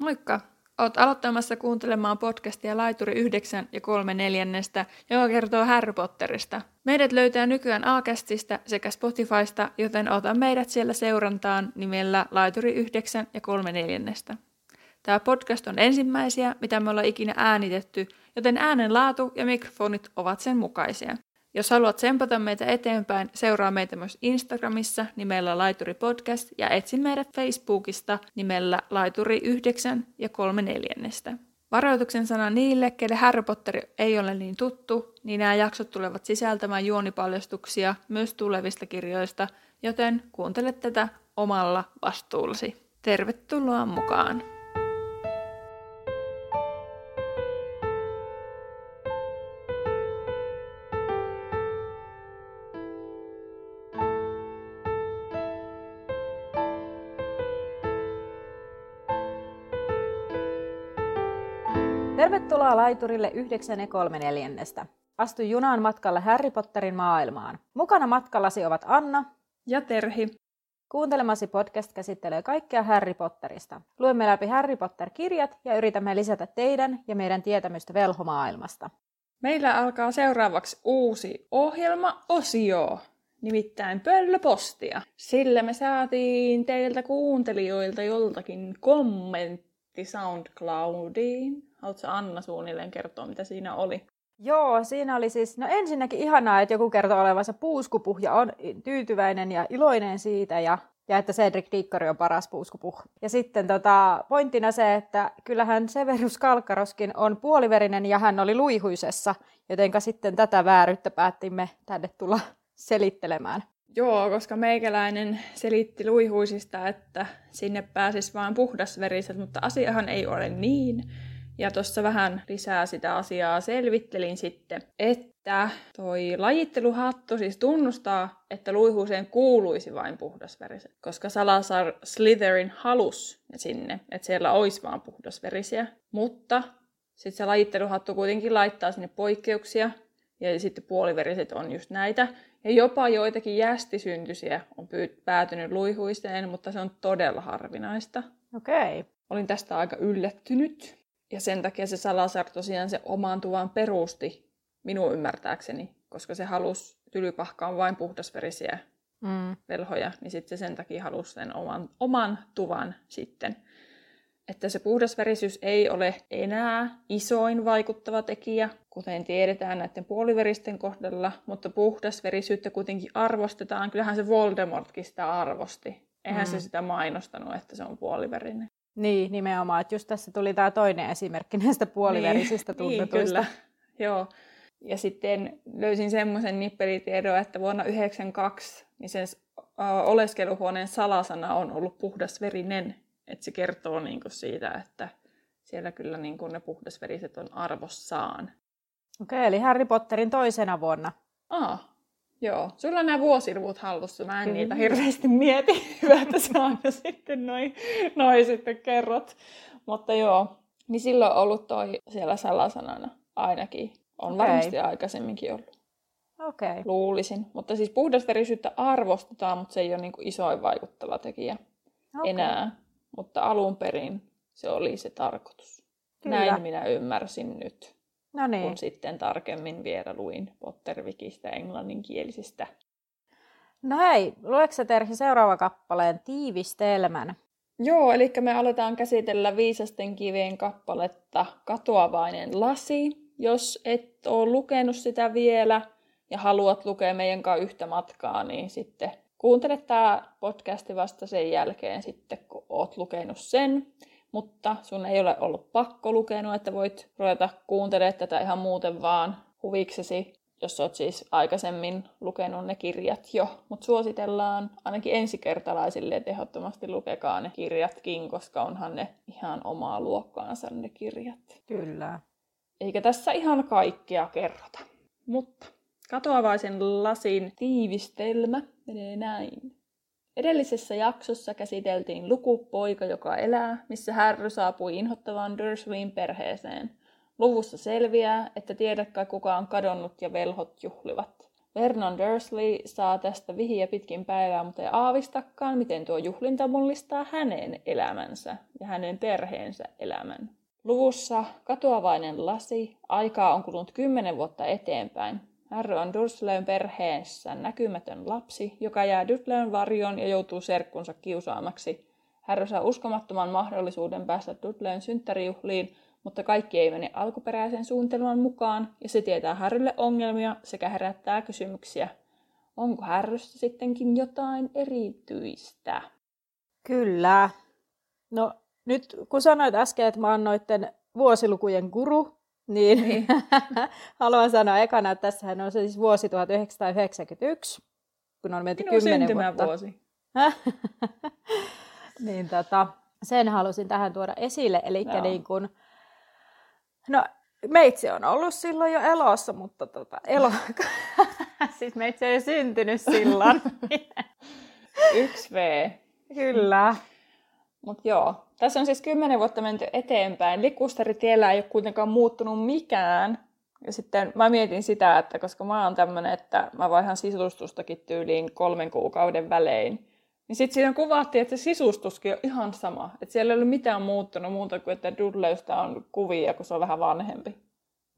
Moikka! Oot aloittamassa kuuntelemaan podcastia Laituri 9 ja 3 neljännestä, joka kertoo Harry Potterista. Meidät löytää nykyään Aacastista sekä Spotifysta, joten ota meidät siellä seurantaan nimellä Laituri 9 ja 3 neljännestä. Tämä podcast on ensimmäisiä, mitä me ollaan ikinä äänitetty, joten äänen laatu ja mikrofonit ovat sen mukaisia. Jos haluat sempata meitä eteenpäin, seuraa meitä myös Instagramissa nimellä Laituri Podcast ja etsi meidät Facebookista nimellä Laituri 9 ja 3 neljännestä. Varoituksen sana niille, kelle Harry Potter ei ole niin tuttu, niin nämä jaksot tulevat sisältämään juonipaljastuksia myös tulevista kirjoista, joten kuuntele tätä omalla vastuullasi. Tervetuloa mukaan! Tervetuloa laiturille 9 ja 3 neljännestä. Astu junaan matkalle Harry Potterin maailmaan. Mukana matkallasi ovat Anna ja Terhi. Kuuntelemasi podcast käsittelee kaikkea Harry Potterista. Luemme läpi Harry Potter-kirjat ja yritämme lisätä teidän ja meidän tietämystä velhomaailmasta. Meillä alkaa seuraavaksi uusi ohjelma Osio, nimittäin pöllöpostia. Sillä me saatiin teiltä kuuntelijoilta joltakin kommentti SoundCloudiin Haluatko Anna suunnilleen kertoa, mitä siinä oli? Joo, siinä oli siis, no ensinnäkin ihanaa, että joku kertoo olevansa puuskupuh ja on tyytyväinen ja iloinen siitä ja, ja että Cedric Dikkari on paras puuskupuh. Ja sitten tota, pointtina se, että kyllähän Severus Kalkkaroskin on puoliverinen ja hän oli luihuisessa, jotenka sitten tätä vääryyttä päättimme tänne tulla selittelemään. Joo, koska meikäläinen selitti luihuisista, että sinne pääsisi vain puhdasveriset, mutta asiahan ei ole niin ja tuossa vähän lisää sitä asiaa selvittelin sitten, että toi lajitteluhattu siis tunnustaa, että luihuuseen kuuluisi vain puhdasveriset, koska Salazar Slytherin halus ne sinne, että siellä olisi vain puhdasverisiä. Mutta sitten se lajitteluhattu kuitenkin laittaa sinne poikkeuksia, ja sitten puoliveriset on just näitä. Ja jopa joitakin jästisyntyisiä on päätynyt luihuiseen, mutta se on todella harvinaista. Okei. Okay. Olin tästä aika yllättynyt. Ja sen takia se Salazar tosiaan se omaan tuvan perusti minun ymmärtääkseni, koska se halusi tylypahkaan vain puhdasverisiä mm. velhoja, niin sitten se sen takia halusi sen oman, oman tuvan sitten. Että se puhdasverisyys ei ole enää isoin vaikuttava tekijä, kuten tiedetään näiden puoliveristen kohdalla, mutta puhdasverisyyttä kuitenkin arvostetaan. Kyllähän se Voldemortkin sitä arvosti. Eihän mm. se sitä mainostanut, että se on puoliverinen. Niin, nimenomaan. Että just tässä tuli tämä toinen esimerkki näistä puoliverisistä niin, tunnetuista. Niin, kyllä. Joo. Ja sitten löysin semmoisen nippelitiedon, että vuonna 1992 niin sen oleskeluhuoneen salasana on ollut puhdasverinen. Että se kertoo niin kuin siitä, että siellä kyllä niin kuin ne puhdasveriset on arvossaan. Okei, eli Harry Potterin toisena vuonna. Ah, Joo, sulla on nämä vuosiluvut hallussa. Mä en Kyllä. niitä hirveästi mieti. Hyvä, että sä sitten noin noi sitten kerrot. Mutta joo, niin silloin on ollut toi siellä salasanana ainakin. On okay. varmasti aikaisemminkin ollut. Okei. Okay. Luulisin. Mutta siis puhdasverisyyttä arvostetaan, mutta se ei ole niin kuin isoin vaikuttava tekijä okay. enää. Mutta alun perin se oli se tarkoitus. Kyllä. Näin minä ymmärsin nyt. No niin. Kun sitten tarkemmin vielä luin Pottervikistä englanninkielisistä. No hei, lueksä Terhi seuraava kappaleen tiivistelmän? Joo, eli me aletaan käsitellä Viisasten kivien kappaletta Katoavainen lasi. Jos et ole lukenut sitä vielä ja haluat lukea meidän kanssa yhtä matkaa, niin sitten kuuntele tämä podcasti vasta sen jälkeen sitten, kun oot lukenut sen mutta sun ei ole ollut pakko lukenut, että voit ruveta kuuntelemaan tätä ihan muuten vaan huviksesi, jos oot siis aikaisemmin lukenut ne kirjat jo. Mutta suositellaan ainakin ensikertalaisille, että ehdottomasti lukekaa ne kirjatkin, koska onhan ne ihan omaa luokkaansa ne kirjat. Kyllä. Eikä tässä ihan kaikkea kerrota. Mutta katoavaisen lasin tiivistelmä menee näin. Edellisessä jaksossa käsiteltiin luku Poika, joka elää, missä Harry saapui inhottavaan Dursleyin perheeseen. Luvussa selviää, että tiedä kai kuka on kadonnut ja velhot juhlivat. Vernon Dursley saa tästä vihiä pitkin päivää, mutta ei aavistakaan, miten tuo juhlinta mullistaa hänen elämänsä ja hänen perheensä elämän. Luvussa katoavainen lasi, aikaa on kulunut kymmenen vuotta eteenpäin. Harry on Dursleyn perheessä näkymätön lapsi, joka jää Dudleyn varjoon ja joutuu serkkunsa kiusaamaksi. Harry saa uskomattoman mahdollisuuden päästä Dudleyn synttärijuhliin, mutta kaikki ei mene alkuperäisen suunnitelman mukaan, ja se tietää Harrylle ongelmia sekä herättää kysymyksiä. Onko Harrystä sittenkin jotain erityistä? Kyllä. No nyt kun sanoit äsken, että mä oon noitten vuosilukujen guru, niin, niin. haluan sanoa ekana, että tässähän on se siis vuosi 1991, kun on menty kymmenen vuotta. vuosi. niin tota, sen halusin tähän tuoda esille, eli no. niin kun, no meitsi on ollut silloin jo elossa, mutta tota, elo... siis meitsi ei syntynyt silloin. Yksi V. Kyllä. Mutta joo, tässä on siis kymmenen vuotta menty eteenpäin. Likustaritiellä ei ole kuitenkaan muuttunut mikään. Ja sitten mä mietin sitä, että koska mä oon tämmönen, että mä vaihan sisustustakin tyyliin kolmen kuukauden välein, niin sitten siinä kuvattiin, että se sisustuskin on ihan sama. Että siellä ei ole mitään muuttunut muuta kuin, että Dudleystä on kuvia, kun se on vähän vanhempi.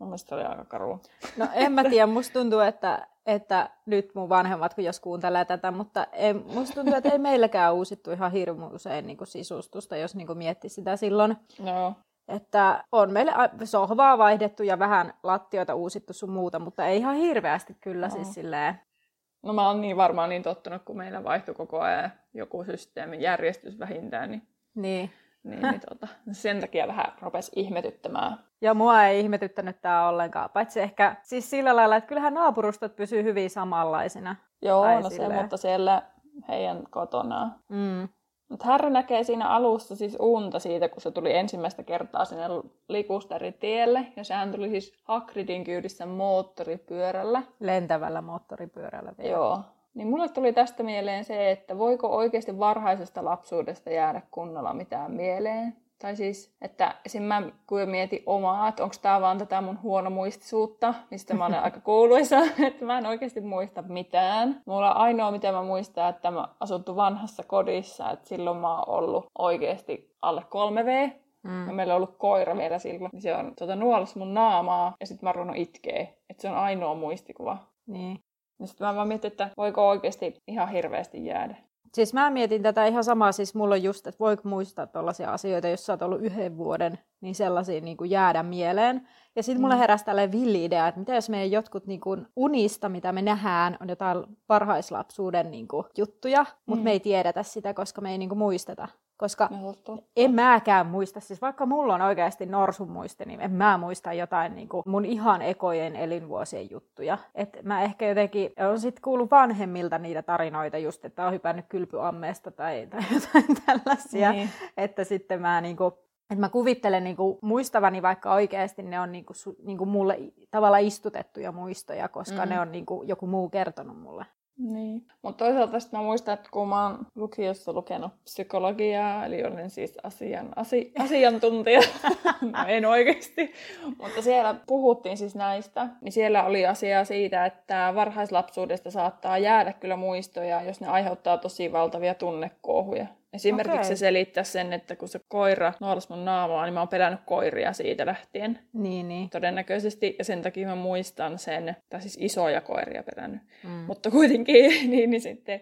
Mun mielestä oli aika karua. No en mä tiedä, musta tuntuu, että, että nyt mun vanhemmat, kun jos kuuntelee tätä, mutta ei, musta tuntuu, että ei meilläkään uusittu ihan hirmu usein niin sisustusta, jos niin mietti sitä silloin. No. Että on meille sohvaa vaihdettu ja vähän lattioita uusittu sun muuta, mutta ei ihan hirveästi kyllä no. siis silleen. No mä oon niin varmaan niin tottunut, kun meillä vaihtui koko ajan joku systeemin järjestys vähintään, niin, niin. niin, niin tota, sen takia vähän rupesi ihmetyttämään. Ja mua ei ihmetyttänyt tämä ollenkaan, paitsi ehkä siis sillä lailla, että kyllähän naapurustot pysyy hyvin samanlaisina. Joo, no se, mutta siellä heidän kotona. Mm. Mutta Harry näkee siinä alussa siis unta siitä, kun se tuli ensimmäistä kertaa sinne likusteritielle. Ja sehän tuli siis Hagridin kyydissä moottoripyörällä. Lentävällä moottoripyörällä vielä. Joo. Niin mulle tuli tästä mieleen se, että voiko oikeasti varhaisesta lapsuudesta jäädä kunnolla mitään mieleen. Tai siis, että esim. mä kun mietin omaa, että onko tämä vaan tätä mun huono muistisuutta, mistä mä olen aika kouluissa, että mä en oikeasti muista mitään. Mulla on ainoa, mitä mä muistan, että mä asuttu vanhassa kodissa, että silloin mä oon ollut oikeasti alle 3V. Mm. Ja meillä on ollut koira vielä silloin, niin se on tuota, nuolas mun naamaa ja sitten mä ruvennut itkee. Että se on ainoa muistikuva. Niin. Ja sitten mä vaan mietin, että voiko oikeasti ihan hirveästi jäädä. Siis mä mietin tätä ihan samaa, siis mulla on just, että voiko muistaa tällaisia asioita, jos sä oot ollut yhden vuoden, niin sellaisia niin kuin jäädä mieleen. Ja sitten mm. heräsi tällainen villi-idea, että mitä jos meidän jotkut niin kuin unista, mitä me nähdään, on jotain varhaislapsuuden niin kuin juttuja, mutta mm. me ei tiedetä sitä, koska me ei niin kuin muisteta. Koska en mäkään muista, siis vaikka mulla on oikeasti norsun muisti, niin en mä muista jotain niin kuin mun ihan ekojen elinvuosien juttuja. Et mä ehkä jotenkin, on sitten kuullut vanhemmilta niitä tarinoita just, että on hypännyt kylpyammeesta tai, tai jotain tällaisia. Niin. Että sitten mä niin kuin, että mä kuvittelen niin kuin, muistavani, vaikka oikeasti ne on niin kuin, niin kuin mulle tavallaan istutettuja muistoja, koska mm. ne on niin kuin, joku muu kertonut mulle. Niin. Mutta toisaalta sitten mä muistan, että kun mä oon lukiossa lukenut psykologiaa, eli olen siis asian, asi, asiantuntija, no en oikeasti, mutta siellä puhuttiin siis näistä, niin siellä oli asia siitä, että varhaislapsuudesta saattaa jäädä kyllä muistoja, jos ne aiheuttaa tosi valtavia tunnekuohuja. Esimerkiksi okay. se selittää sen, että kun se koira nuolasi mun naamaa, niin mä oon pelännyt koiria siitä lähtien. Niin, niin. Todennäköisesti, ja sen takia mä muistan sen, tai siis isoja koiria pelännyt. Mm. Mutta kuitenkin, niin, niin sitten,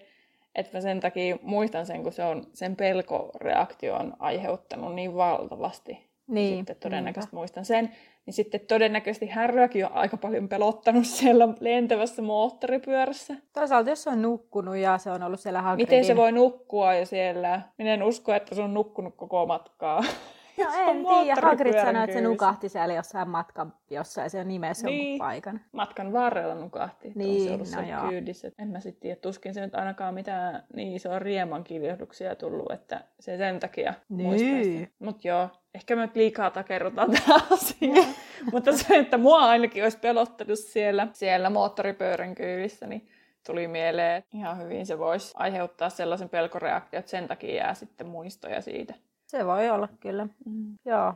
että mä sen takia muistan sen, kun se on, sen pelkoreaktio on aiheuttanut niin valtavasti. Niin, sitten todennäköisesti niinpä. muistan sen niin sitten todennäköisesti härryäkin on aika paljon pelottanut siellä lentävässä moottoripyörässä. Toisaalta jos se on nukkunut ja se on ollut siellä Hagridin... Miten se voi nukkua jo siellä? Minä en usko, että se on nukkunut koko matkaa. No en tiedä. Hagrid sanoi, että se nukahti siellä jossain matkan jossain se on nimessä niin. paikan. Matkan varrella nukahti. Niin, se ollut no kyydissä. En mä sitten tiedä, tuskin se nyt ainakaan mitään niin isoa rieman kiljohduksia tullut, että se sen takia niin. Mutta joo, ehkä me nyt liikaa takerrotaan tähän asiaan. Mutta se, että mua ainakin olisi pelottanut siellä, siellä moottoripyörän kyydissä, niin tuli mieleen, että ihan hyvin se voisi aiheuttaa sellaisen pelkoreaktion, että sen takia jää sitten muistoja siitä. Se voi olla kyllä, mm. joo.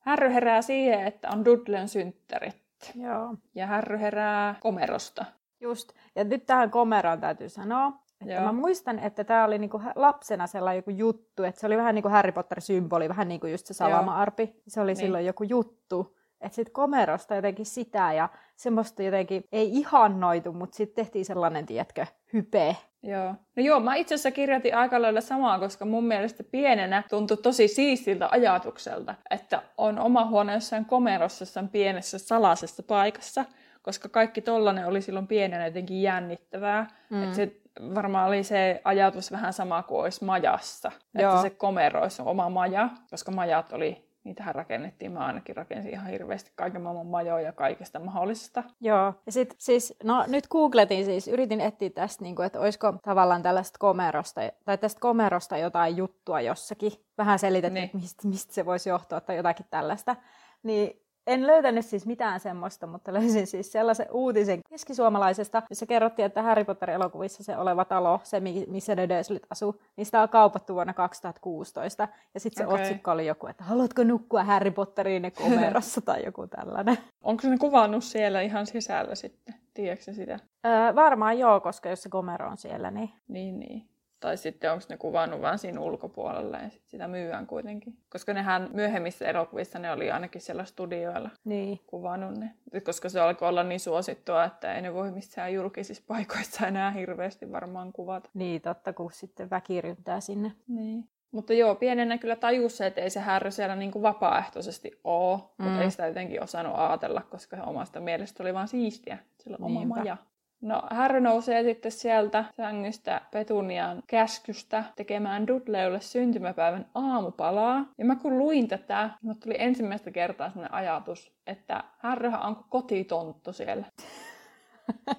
Härry herää siihen, että on Dudleyn synttärit. Joo. Ja Härry herää komerosta. Just. Ja nyt tähän komeroon täytyy sanoa, että Joo. mä muistan, että tämä oli niinku lapsena sellainen joku juttu, että se oli vähän niin kuin Harry Potter-symboli, vähän niin kuin just se salama-arpi. Se oli niin. silloin joku juttu. Että sitten komerosta jotenkin sitä ja semmoista jotenkin ei ihannoitu, mutta sitten tehtiin sellainen, tietkö, hype. Joo. No joo, mä itse asiassa kirjoitin aika lailla samaa, koska mun mielestä pienenä tuntui tosi siistiltä ajatukselta, että on oma huone jossain komerossa, jossain pienessä salaisessa paikassa, koska kaikki tollanen oli silloin pienenä jotenkin jännittävää. Mm. Että se varmaan oli se ajatus vähän sama kuin olisi majassa. Joo. Että se komero olisi oma maja, koska majat oli niitähän rakennettiin. Mä ainakin rakensin ihan hirveästi kaiken maailman majoja kaikesta mahdollisesta. Joo, ja sit siis, no nyt googletin siis, yritin etsiä tästä, niin kuin, että olisiko tavallaan tällaista komerosta, tai tästä komerosta jotain juttua jossakin. Vähän selitettiin, niin. mistä, mistä se voisi johtua tai jotakin tällaista. Niin en löytänyt siis mitään semmoista, mutta löysin siis sellaisen uutisen keskisuomalaisesta, jossa kerrottiin, että Harry Potter-elokuvissa se oleva talo, se missä ne Dursleyt asuu, niin sitä on kaupattu vuonna 2016. Ja sitten se okay. otsikko oli joku, että haluatko nukkua Harry Potteriin komerossa tai joku tällainen. Onko se kuvannut siellä ihan sisällä sitten? Tiedätkö sitä? Öö, varmaan joo, koska jos se komero on siellä, niin... Niin, niin. Tai sitten onko ne kuvannut vain siinä ulkopuolella ja sit sitä myyään kuitenkin. Koska nehän myöhemmissä elokuvissa ne oli ainakin siellä studioilla niin. kuvannut ne. Koska se alkoi olla niin suosittua, että ei ne voi missään julkisissa paikoissa enää hirveästi varmaan kuvata. Niin, totta, kun sitten väki ryntää sinne. Niin. Mutta joo, pienenä kyllä tajus se, että ei se härry siellä niin kuin vapaaehtoisesti ole, mm. mutta ei sitä jotenkin osannut ajatella, koska omasta mielestä oli vaan siistiä. Sillä on oma maja. No, Harry nousee sitten sieltä sängystä Petunian käskystä tekemään Dudleylle syntymäpäivän aamupalaa. Ja mä kun luin tätä, mä tuli ensimmäistä kertaa sellainen ajatus, että Harryhan on kotitonttu siellä.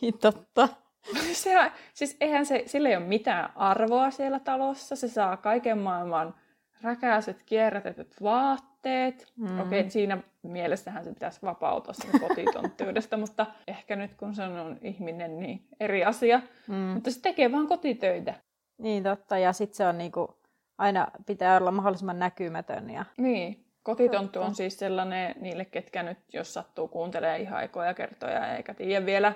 niin totta. se, siis eihän se, sillä ei ole mitään arvoa siellä talossa. Se saa kaiken maailman räkäiset kierrätetyt vaatteet. Mm. Okei, okay, siinä mielessähän se pitäisi vapautua sen kotitonttiudesta, mutta ehkä nyt kun se on ihminen, niin eri asia. Mm. Mutta se tekee vaan kotitöitä. Niin totta, ja sitten se on niinku, aina pitää olla mahdollisimman näkymätön. Ja... Niin, kotitonttu on siis sellainen niille, ketkä nyt, jos sattuu kuuntelemaan ihan aikoja kertoja eikä tiedä vielä,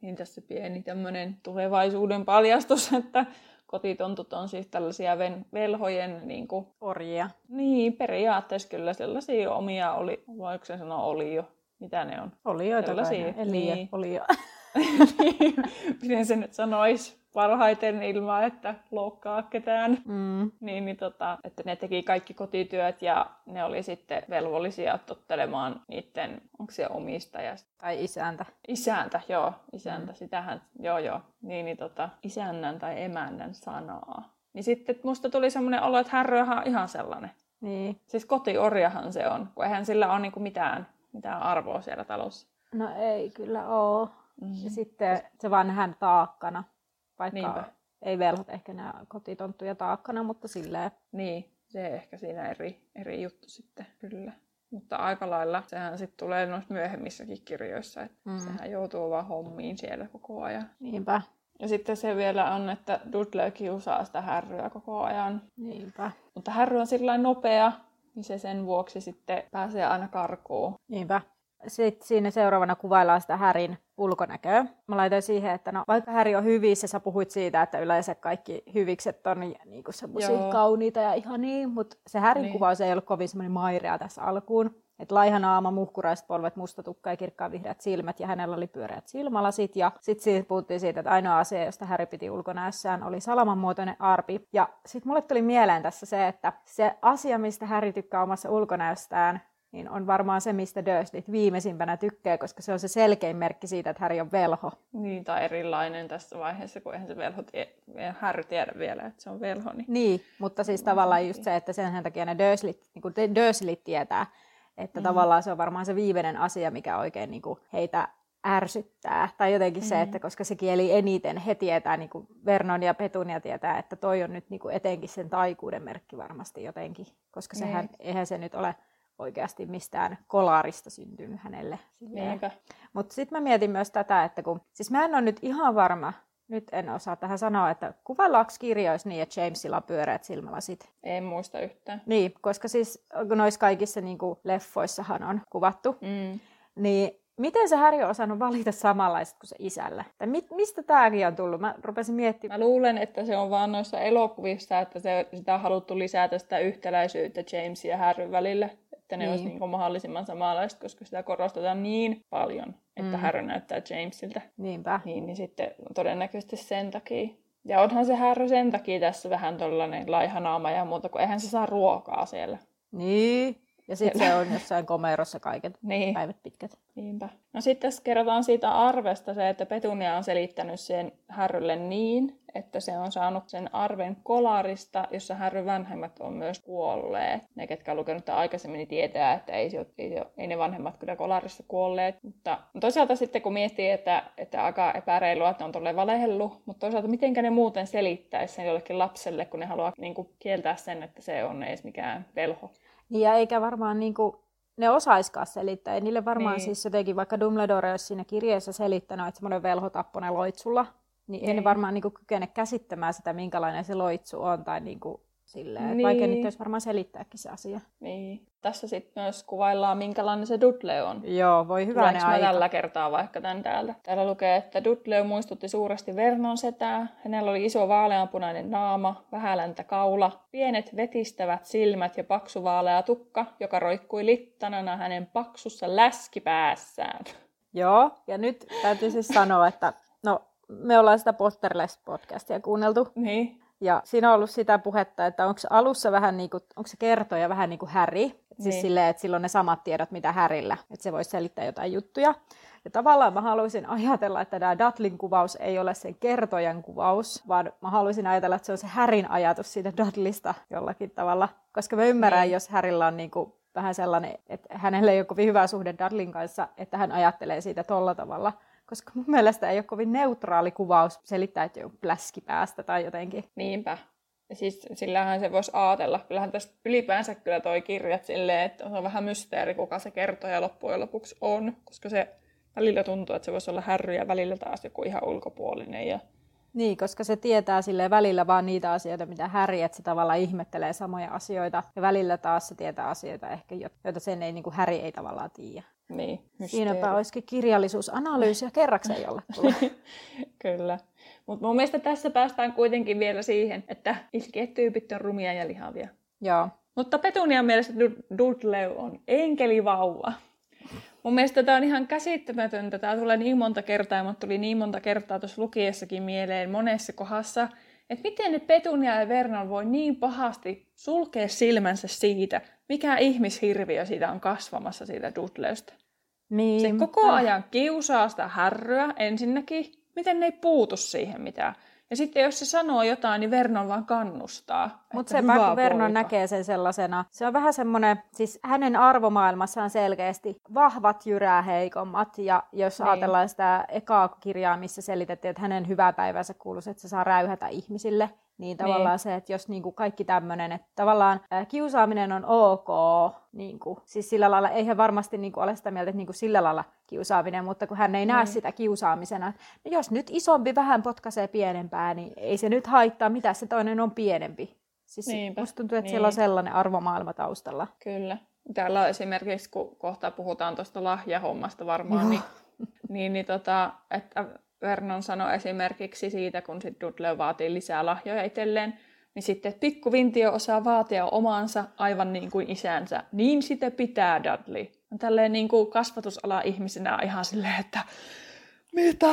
niin tässä pieni tämmöinen tulevaisuuden paljastus, että kotitontut on siis tällaisia ven, velhojen... Niin kuin, Orjia. Niin, periaatteessa kyllä sellaisia omia oli, voiko se sanoa oli jo, mitä ne on? Olioita sellaisia, kai, niin. oli jo. Miten se nyt sanoisi? Parhaiten ilman, että loukkaa ketään. Mm. Niin, niin tota, että ne teki kaikki kotityöt ja ne oli sitten velvollisia tottelemaan niiden, onko se omistaja? Tai isäntä. Isäntä, joo, isäntä, mm. sitähän, joo joo, niin, niin tota, isännän tai emännän sanaa. Niin sitten musta tuli semmoinen olo, että Harry on ihan sellainen. Niin. Siis kotiorjahan se on, kun eihän sillä ole niinku mitään, mitään arvoa siellä talossa. No ei kyllä ole. Mm-hmm. Ja sitten se vaan nähdään taakkana. Vaikka Niinpä. ei velhot ehkä näe kotitonttuja taakkana, mutta silleen. Niin, se ehkä siinä eri, eri juttu sitten, kyllä. Mutta aika lailla sehän sitten tulee noissa myöhemmissäkin kirjoissa, että mm. sehän joutuu vaan hommiin siellä koko ajan. Niinpä. Ja sitten se vielä on, että Dudley kiusaa sitä härryä koko ajan. Niinpä. Mutta härry on sillä nopea, niin se sen vuoksi sitten pääsee aina karkuun. Niinpä. Sitten siinä seuraavana kuvaillaan sitä Härin ulkonäköä. Mä laitoin siihen, että no, vaikka Häri on hyvissä, sä puhuit siitä, että yleensä kaikki hyvikset on niin kuin semmoisia kauniita ja ihan niin, mutta se Härin niin. kuvaus ei ollut kovin semmoinen mairea tässä alkuun. Että laiha naama, muhkuraiset polvet, musta tukka ja kirkkaan vihreät silmät ja hänellä oli pyöreät silmälasit. Ja sitten siitä puhuttiin siitä, että ainoa asia, josta Häri piti ulkonäössään, oli salaman muotoinen arpi. Ja sitten mulle tuli mieleen tässä se, että se asia, mistä Häri tykkää omassa ulkonäöstään, niin on varmaan se, mistä Dursleyt viimeisimpänä tykkää, koska se on se selkein merkki siitä, että Harry on velho. Niin, tai erilainen tässä vaiheessa, kun eihän se velho tie, Harry tiedä vielä, että se on velho. Niin, niin mutta siis tavallaan just se, että sen takia ne Dursleyt, niin kuin tietää, että mm. tavallaan se on varmaan se viimeinen asia, mikä oikein niin kuin heitä ärsyttää. Tai jotenkin mm. se, että koska se kieli eniten, he tietää, niin kuin Vernon ja Petunia tietää, että toi on nyt niin kuin etenkin sen taikuuden merkki varmasti jotenkin. Koska sehän, niin. eihän se nyt ole oikeasti mistään kolarista syntynyt hänelle. Mutta sitten mä mietin myös tätä, että kun, siis mä en ole nyt ihan varma, nyt en osaa tähän sanoa, että kuvaillaanko kirjoissa niin, että Jamesilla on pyöreät silmälasit? En muista yhtään. Niin, koska siis noissa kaikissa niin kuin leffoissahan on kuvattu. Mm. Niin miten se Harry on osannut valita samanlaiset kuin se isälle? Tai mit, mistä tämäkin on tullut? Mä rupesin miettimään. Mä luulen, että se on vaan noissa elokuvissa, että se, sitä on haluttu lisätä sitä yhtäläisyyttä James ja Harry välille. Että ne niin. olisi niin mahdollisimman samanlaiset, koska sitä korostetaan niin paljon, että mm. Harry näyttää Jamesilta. Niinpä. Niin, niin sitten todennäköisesti sen takia. Ja onhan se Harry sen takia tässä vähän tollainen laihanaama ja muuta, kun eihän se saa ruokaa siellä. Niin, ja sitten se on jossain komerossa kaiket niin. päivät pitkät. Niinpä. No sitten tässä kerrotaan siitä arvesta se, että Petunia on selittänyt sen Härrylle niin, että se on saanut sen arven kolarista, jossa Härry vanhemmat on myös kuolleet. Ne, ketkä on lukenut aikaisemmin, niin tietää, että ei, se, ei, se, ei ne vanhemmat kyllä kolarissa kuolleet. Mutta toisaalta sitten kun miettii, että, että aika epäreilua, että ne on tolleen valehellut, mutta toisaalta miten ne muuten selittäisi sen jollekin lapselle, kun ne haluaa niin kuin, kieltää sen, että se on edes mikään velho. Niin ja eikä varmaan niin kuin, ne osaiskaan selittää. Ei niille varmaan niin. siis jotenkin, vaikka Dumbledore olisi siinä kirjeessä selittänyt, että semmoinen velho tappone loitsulla, niin, niin. ei ne niin. varmaan niin kuin, kykene käsittämään sitä, minkälainen se loitsu on. Tai niin kuin, silleen, niin. vaikka nyt olisi varmaan selittääkin se asia. Niin. Tässä sitten myös kuvaillaan, minkälainen se Dudley on. Joo, voi hyvä aika. tällä kertaa vaikka tämän täältä. Täällä lukee, että Dudley muistutti suuresti Vernon setää. Hänellä oli iso vaaleanpunainen naama, vähäläntä kaula, pienet vetistävät silmät ja paksu vaalea tukka, joka roikkui littanana hänen paksussa läskipäässään. Joo, ja nyt täytyy siis sanoa, että no, me ollaan sitä Potterless-podcastia kuunneltu. Niin. Ja siinä on ollut sitä puhetta, että onko alussa vähän niin kuin, onko se kertoja vähän niin kuin Harry. Siis niin. Silleen, että silloin ne samat tiedot, mitä Härillä. Että se voisi selittää jotain juttuja. Ja tavallaan mä haluaisin ajatella, että tämä Dudlin kuvaus ei ole sen kertojan kuvaus, vaan mä haluaisin ajatella, että se on se Härin ajatus siitä Dudlista jollakin tavalla. Koska mä ymmärrän, niin. jos Härillä on niin kuin vähän sellainen, että hänelle ei ole kovin hyvä suhde Dudlin kanssa, että hän ajattelee siitä tolla tavalla koska mun mielestä ei ole kovin neutraali kuvaus selittää, että joku pläski päästä tai jotenkin. Niinpä. Ja siis sillähän se voisi ajatella. Kyllähän tästä ylipäänsä kyllä toi kirjat silleen, että on vähän mysteeri, kuka se kertoja loppujen lopuksi on. Koska se välillä tuntuu, että se voisi olla härry ja välillä taas joku ihan ulkopuolinen. Ja... Niin, koska se tietää sille välillä vaan niitä asioita, mitä Häri, että se tavallaan ihmettelee samoja asioita. Ja välillä taas se tietää asioita ehkä, joita sen ei, niin kuin Häri ei tavallaan tiedä. Niin, Siinäpä olisikin kirjallisuusanalyysiä kerrakseen jollekulle. Kyllä. Mutta mun mielestä tässä päästään kuitenkin vielä siihen, että ilkeät tyypit on rumia ja lihavia. Joo. Mutta Petunian mielestä Dudley on enkelivauva. Mun mielestä tämä on ihan käsittämätöntä. Tämä tulee niin monta kertaa, ja tuli niin monta kertaa tuossa lukiessakin mieleen monessa kohdassa, että miten ne Petunia ja Vernon voi niin pahasti sulkea silmänsä siitä, mikä ihmishirviö siitä on kasvamassa siitä Dudleystä. Niin. Se koko ajan kiusaa sitä härryä ensinnäkin. Miten ne ei puutu siihen mitään. Ja sitten jos se sanoo jotain, niin Vernon vaan kannustaa. Mutta se kun Vernon näkee sen sellaisena, se on vähän semmoinen, siis hänen arvomaailmassaan selkeästi vahvat jyrää heikommat. Ja jos niin. ajatellaan sitä ekaa kirjaa, missä selitettiin, että hänen hyvää päivänsä kuuluisi, että se saa räyhätä ihmisille, niin tavallaan niin. se, että jos niinku kaikki tämmöinen, että tavallaan ää, kiusaaminen on ok, niinku, siis sillä lailla, eihän varmasti niinku ole sitä mieltä, että niinku sillä lailla kiusaaminen, mutta kun hän ei niin. näe sitä kiusaamisena, no jos nyt isompi vähän potkaisee pienempää, niin ei se nyt haittaa, mitä se toinen on pienempi. Siis Niinpä. musta tuntuu, että niin. siellä on niin. sellainen arvomaailma taustalla. Kyllä. Täällä on esimerkiksi, kun kohta puhutaan tuosta lahjahommasta varmaan, niin, niin, niin tota, että Vernon sanoi esimerkiksi siitä, kun sit Dudley vaatii lisää lahjoja itselleen, niin sitten, että pikku Vintio osaa vaatia omaansa aivan niin kuin isänsä. Niin sitä pitää, Dudley. On tälleen niin kuin kasvatusala ihmisenä ihan silleen, että mitä?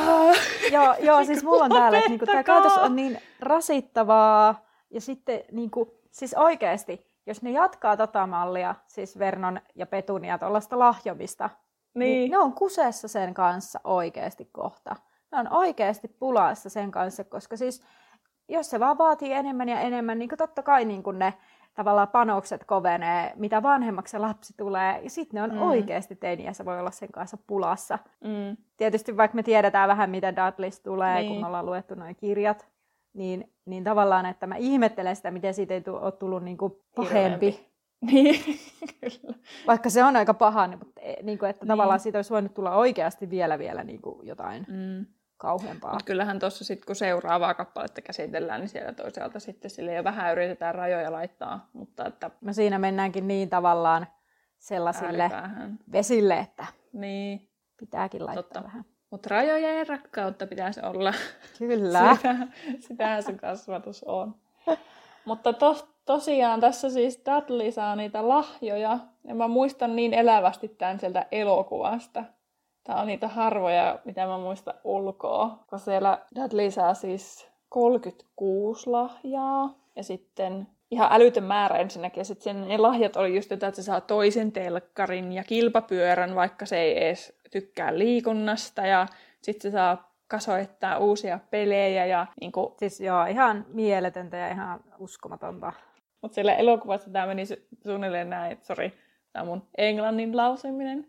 Joo, joo siis mulla on täällä, että niinku, tämä käytös on niin rasittavaa. Ja sitten niinku, siis oikeasti, jos ne jatkaa tota mallia, siis Vernon ja Petunia tuollaista lahjomista, niin. niin ne on kuseessa sen kanssa oikeasti kohta ne on oikeasti pulassa sen kanssa, koska siis jos se vaan vaatii enemmän ja enemmän, niin totta kai niin kuin ne tavallaan panokset kovenee, mitä vanhemmaksi se lapsi tulee, ja sitten ne on mm. oikeasti teiniässä voi olla sen kanssa pulassa. Mm. Tietysti vaikka me tiedetään vähän, miten Dudleys tulee, niin. kun me ollaan luettu noin kirjat, niin, niin tavallaan, että mä ihmettelen sitä, miten siitä ei ole tullut niin kuin pahempi. Niin, kyllä. Vaikka se on aika paha, niin, mutta, niin kuin, että niin. tavallaan siitä olisi voinut tulla oikeasti vielä, vielä niin kuin jotain. Mm kauheampaa. Mut kyllähän tuossa sitten, kun seuraavaa kappaletta käsitellään, niin siellä toisaalta sitten sille jo vähän yritetään rajoja laittaa. Mutta että... No siinä mennäänkin niin tavallaan sellaisille Ääripäähän. vesille, että... Niin. Pitääkin laittaa Totta. vähän. Mutta rajoja ja rakkautta pitäisi olla. Kyllä. Sitä, sitähän se kasvatus on. Mutta tos, tosiaan tässä siis Dudley saa niitä lahjoja. Ja mä muistan niin elävästi tämän sieltä elokuvasta. Tää on niitä harvoja, mitä mä muistan ulkoa. Kun siellä Dudley saa siis 36 lahjaa. Ja sitten ihan älytön määrä ensinnäkin. Ja sitten ne lahjat oli just jotain, että se saa toisen telkkarin ja kilpapyörän, vaikka se ei edes tykkää liikunnasta. Ja sitten se saa kasoittaa uusia pelejä. Ja niinku, Siis joo, ihan mieletöntä ja ihan uskomatonta. mutta siellä elokuvassa tämä meni su- suunnilleen näin, että sori, tämä mun englannin lauseminen.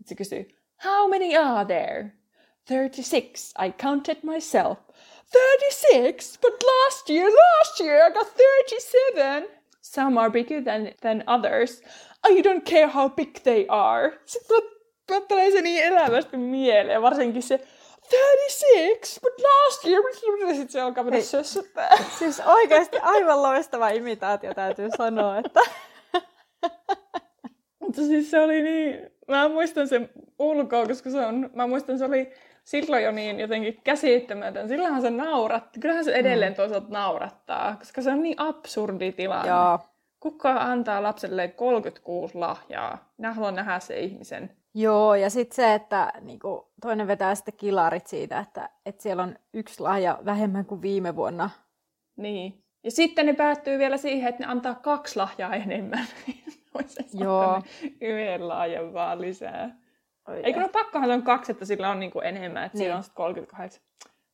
Et se kysyy, how many are there? 36, I counted myself. 36? But last year, last year I got 37. Some are bigger than, than others. I don't care how big they are. Sitten mulle tulee se niin elävästi mieleen, varsinkin se 36, but last year... Sitten se alkaa mennä sössöttää. Siis oikeasti aivan loistava imitaatio täytyy sanoa, että Mutta siis se oli niin, mä muistan sen ulkoa, koska se on, mä muistan se oli silloin jo niin jotenkin käsittämätön. Sillähän se nauratti, kyllähän se edelleen toisaalta naurattaa, koska se on niin absurdi tilanne. joo. Kuka antaa lapselle 36 lahjaa? Minä haluan nähdä se ihmisen. Joo, ja sitten se, että niinku, toinen vetää sitten kilarit siitä, että, että siellä on yksi lahja vähemmän kuin viime vuonna. Niin. Ja sitten ne päättyy vielä siihen, että ne antaa kaksi lahjaa enemmän. Voisi Joo. yhden lahjan vaan lisää. Oi Eikö no pakkohan se on kaksi, että sillä on niinku enemmän, että niin. Niin. on sitten 38.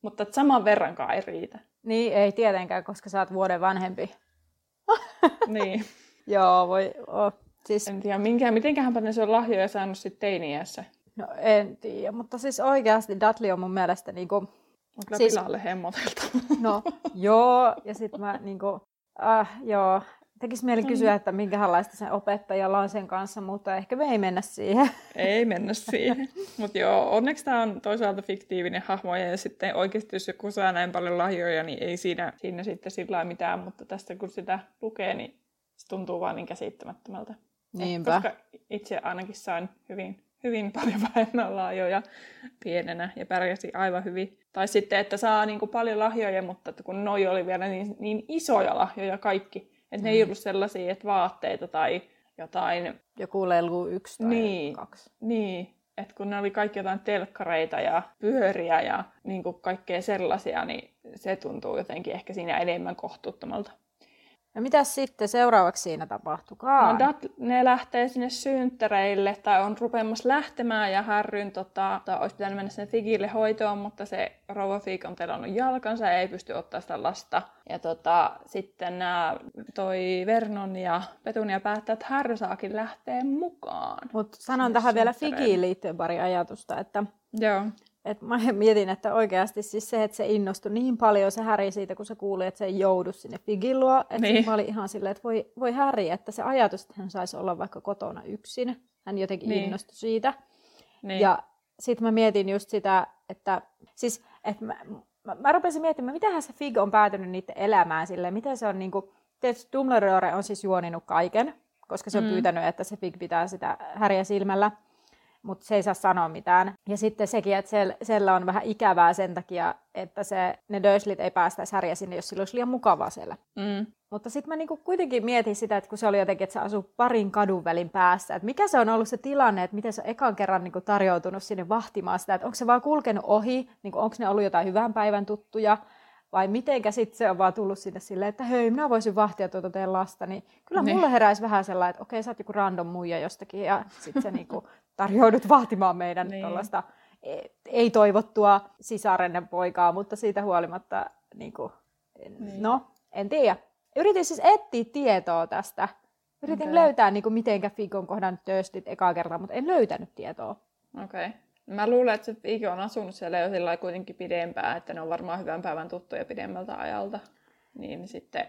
Mutta saman verrankaan ei riitä. Niin, ei tietenkään, koska sä oot vuoden vanhempi. niin. Joo, voi... Oh. Siis, En tiedä, minkä, mitenköhänpä ne se on lahjoja saanut sitten teiniässä. no en tiedä, mutta siis oikeasti Dudley on mun mielestä niinku... On kyllä Siis- pilalle hemmoteltu. No, joo, ja sitten mä niinku... Äh, joo, tekis mieli Mm. kysyä, että minkälaista sen opettajalla on sen kanssa, mutta ehkä me ei mennä siihen. ei mennä siihen. Mutta joo, onneksi tämä on toisaalta fiktiivinen hahmo ja sitten oikeasti jos joku saa näin paljon lahjoja, niin ei siinä, siinä sitten sillä mitään. Mutta tästä kun sitä lukee, niin se tuntuu vaan niin käsittämättömältä. Niinpä. Koska itse ainakin sain hyvin, hyvin paljon vähemmän lahjoja pienenä ja pärjäsin aivan hyvin. Tai sitten, että saa niin kuin paljon lahjoja, mutta että kun noi oli vielä niin, niin isoja lahjoja kaikki, että ne ei ollut sellaisia, että vaatteita tai jotain, Joku lelu yksi tai Niin. kaksi. niin, että kun ne oli kaikki jotain telkkareita ja pyöriä ja niin kuin kaikkea sellaisia, niin se tuntuu jotenkin ehkä siinä enemmän kohtuuttomalta. No mitäs sitten seuraavaksi siinä tapahtukaan? No, dat, ne lähtee sinne synttäreille tai on rupeamassa lähtemään ja Harryn tota, tai olisi pitänyt mennä sinne Figille hoitoon, mutta se rouva Fig on telannut jalkansa ja ei pysty ottaa sitä lasta. Ja tota, sitten nää, toi Vernon ja Petunia päättää, että Harry saakin lähteä mukaan. Mutta sanon tähän vielä. Figiin liittyen pari ajatusta, että Joo. Et mä mietin, että oikeasti siis se, että se innostui niin paljon se Häri siitä, kun se kuuli, että se ei joudu sinne Figin luo. Että Niin. mä olin ihan silleen, että voi, voi Häri, että se ajatus, että hän saisi olla vaikka kotona yksin. Hän jotenkin Niin. innostui siitä. Niin. Ja sitten mä mietin just sitä, että siis, että mä, mä, mä rupesin miettimään, mitähän se Fig on päätynyt niiden elämään silleen, miten se on niinku, tietysti Dumbledore on siis juoninut kaiken, koska se on mm. pyytänyt, että se Fig pitää sitä häriä silmällä, mutta se ei saa sanoa mitään. Ja sitten sekin, että sel, siellä on vähän ikävää sen takia, että se, ne Dursleyt ei päästäisi häriä sinne, jos sillä olisi liian mukavaa siellä. Mm. Mutta sitten mä niinku kuitenkin mietin sitä, että kun se oli jotenkin, että se asuu parin kadun välin päässä, että mikä se on ollut se tilanne, että miten se on ekan kerran niinku tarjoutunut sinne vahtimaan sitä, että onko se vaan kulkenut ohi, niinku onko ne ollut jotain hyvän päivän tuttuja, vai mitenkä sitten se on vaan tullut sinne silleen, että hei, minä voisin vahtia tuota teidän lasta, niin kyllä Niin. mulle heräisi vähän sellainen, että okei, sä oot joku random muija jostakin, ja sitten se niinku tarjoudut vahtimaan meidän Niin. tuollaista ei-toivottua sisarenne poikaa, mutta siitä huolimatta, niinku, Niin. no, en tiedä. Yritin siis etsiä tietoa tästä. Yritin Okei. löytää, niin kuin, mitenkä Fig on kohdannut Durslit ekaa kertaa, mutta en löytänyt tietoa. Okei. Okay. Mä luulen, että se Fig on asunut siellä jo sillä kuitenkin pidempään, että ne on varmaan hyvän päivän tuttuja pidemmältä ajalta. Niin sitten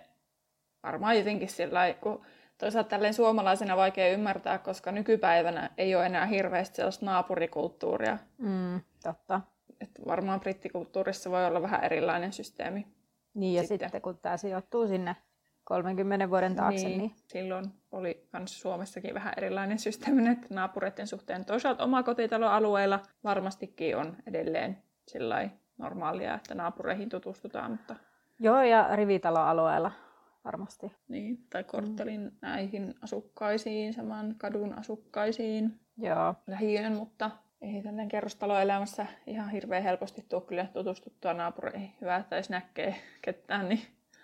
varmaan jotenkin sillä lailla, kun toisaalta tälleen suomalaisena vaikea ymmärtää, koska nykypäivänä ei ole enää hirveästi sellaista naapurikulttuuria. Mm, totta. Että varmaan brittikulttuurissa voi olla vähän erilainen systeemi. Niin, ja Sitten. sitten, kun tämä sijoittuu sinne 30 vuoden taakse. Niin, niin. silloin oli myös Suomessakin vähän erilainen systeemi että naapureiden suhteen. Toisaalta omakotitaloalueella varmastikin on edelleen normaalia, että naapureihin tutustutaan, mutta... Joo, ja rivitaloalueella varmasti. Niin, tai korttelin mm. näihin asukkaisiin, saman kadun asukkaisiin. Joo. Lähiöön, mutta ei tällainen kerrostaloelämässä ihan hirveän helposti tule kyllä tutustuttua naapureihin. Hyvä, että jos näkee ketään, niin,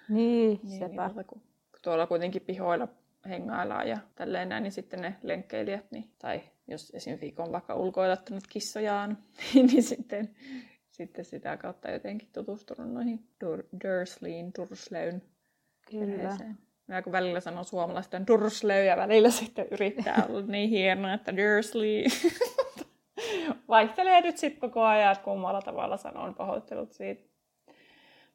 niin, niin sepä. Niin, kun tuolla kuitenkin pihoilla hengaillaan ja tälleen näin, niin sitten ne lenkkeilijät, niin, tai jos esim. viikon vaikka ulkoilattanut kissojaan, niin sitten, sitten sitä kautta jotenkin tutustunut noihin Dur- Dursleyin, Dursleyn Kyllä. Mä kun välillä sanon suomalaisten Dursley ja välillä sitten yrittää olla niin hienoa, että Dursley. Vaihtelee nyt sitten koko ajan, että kummalla tavalla sanon pahoittelut siitä.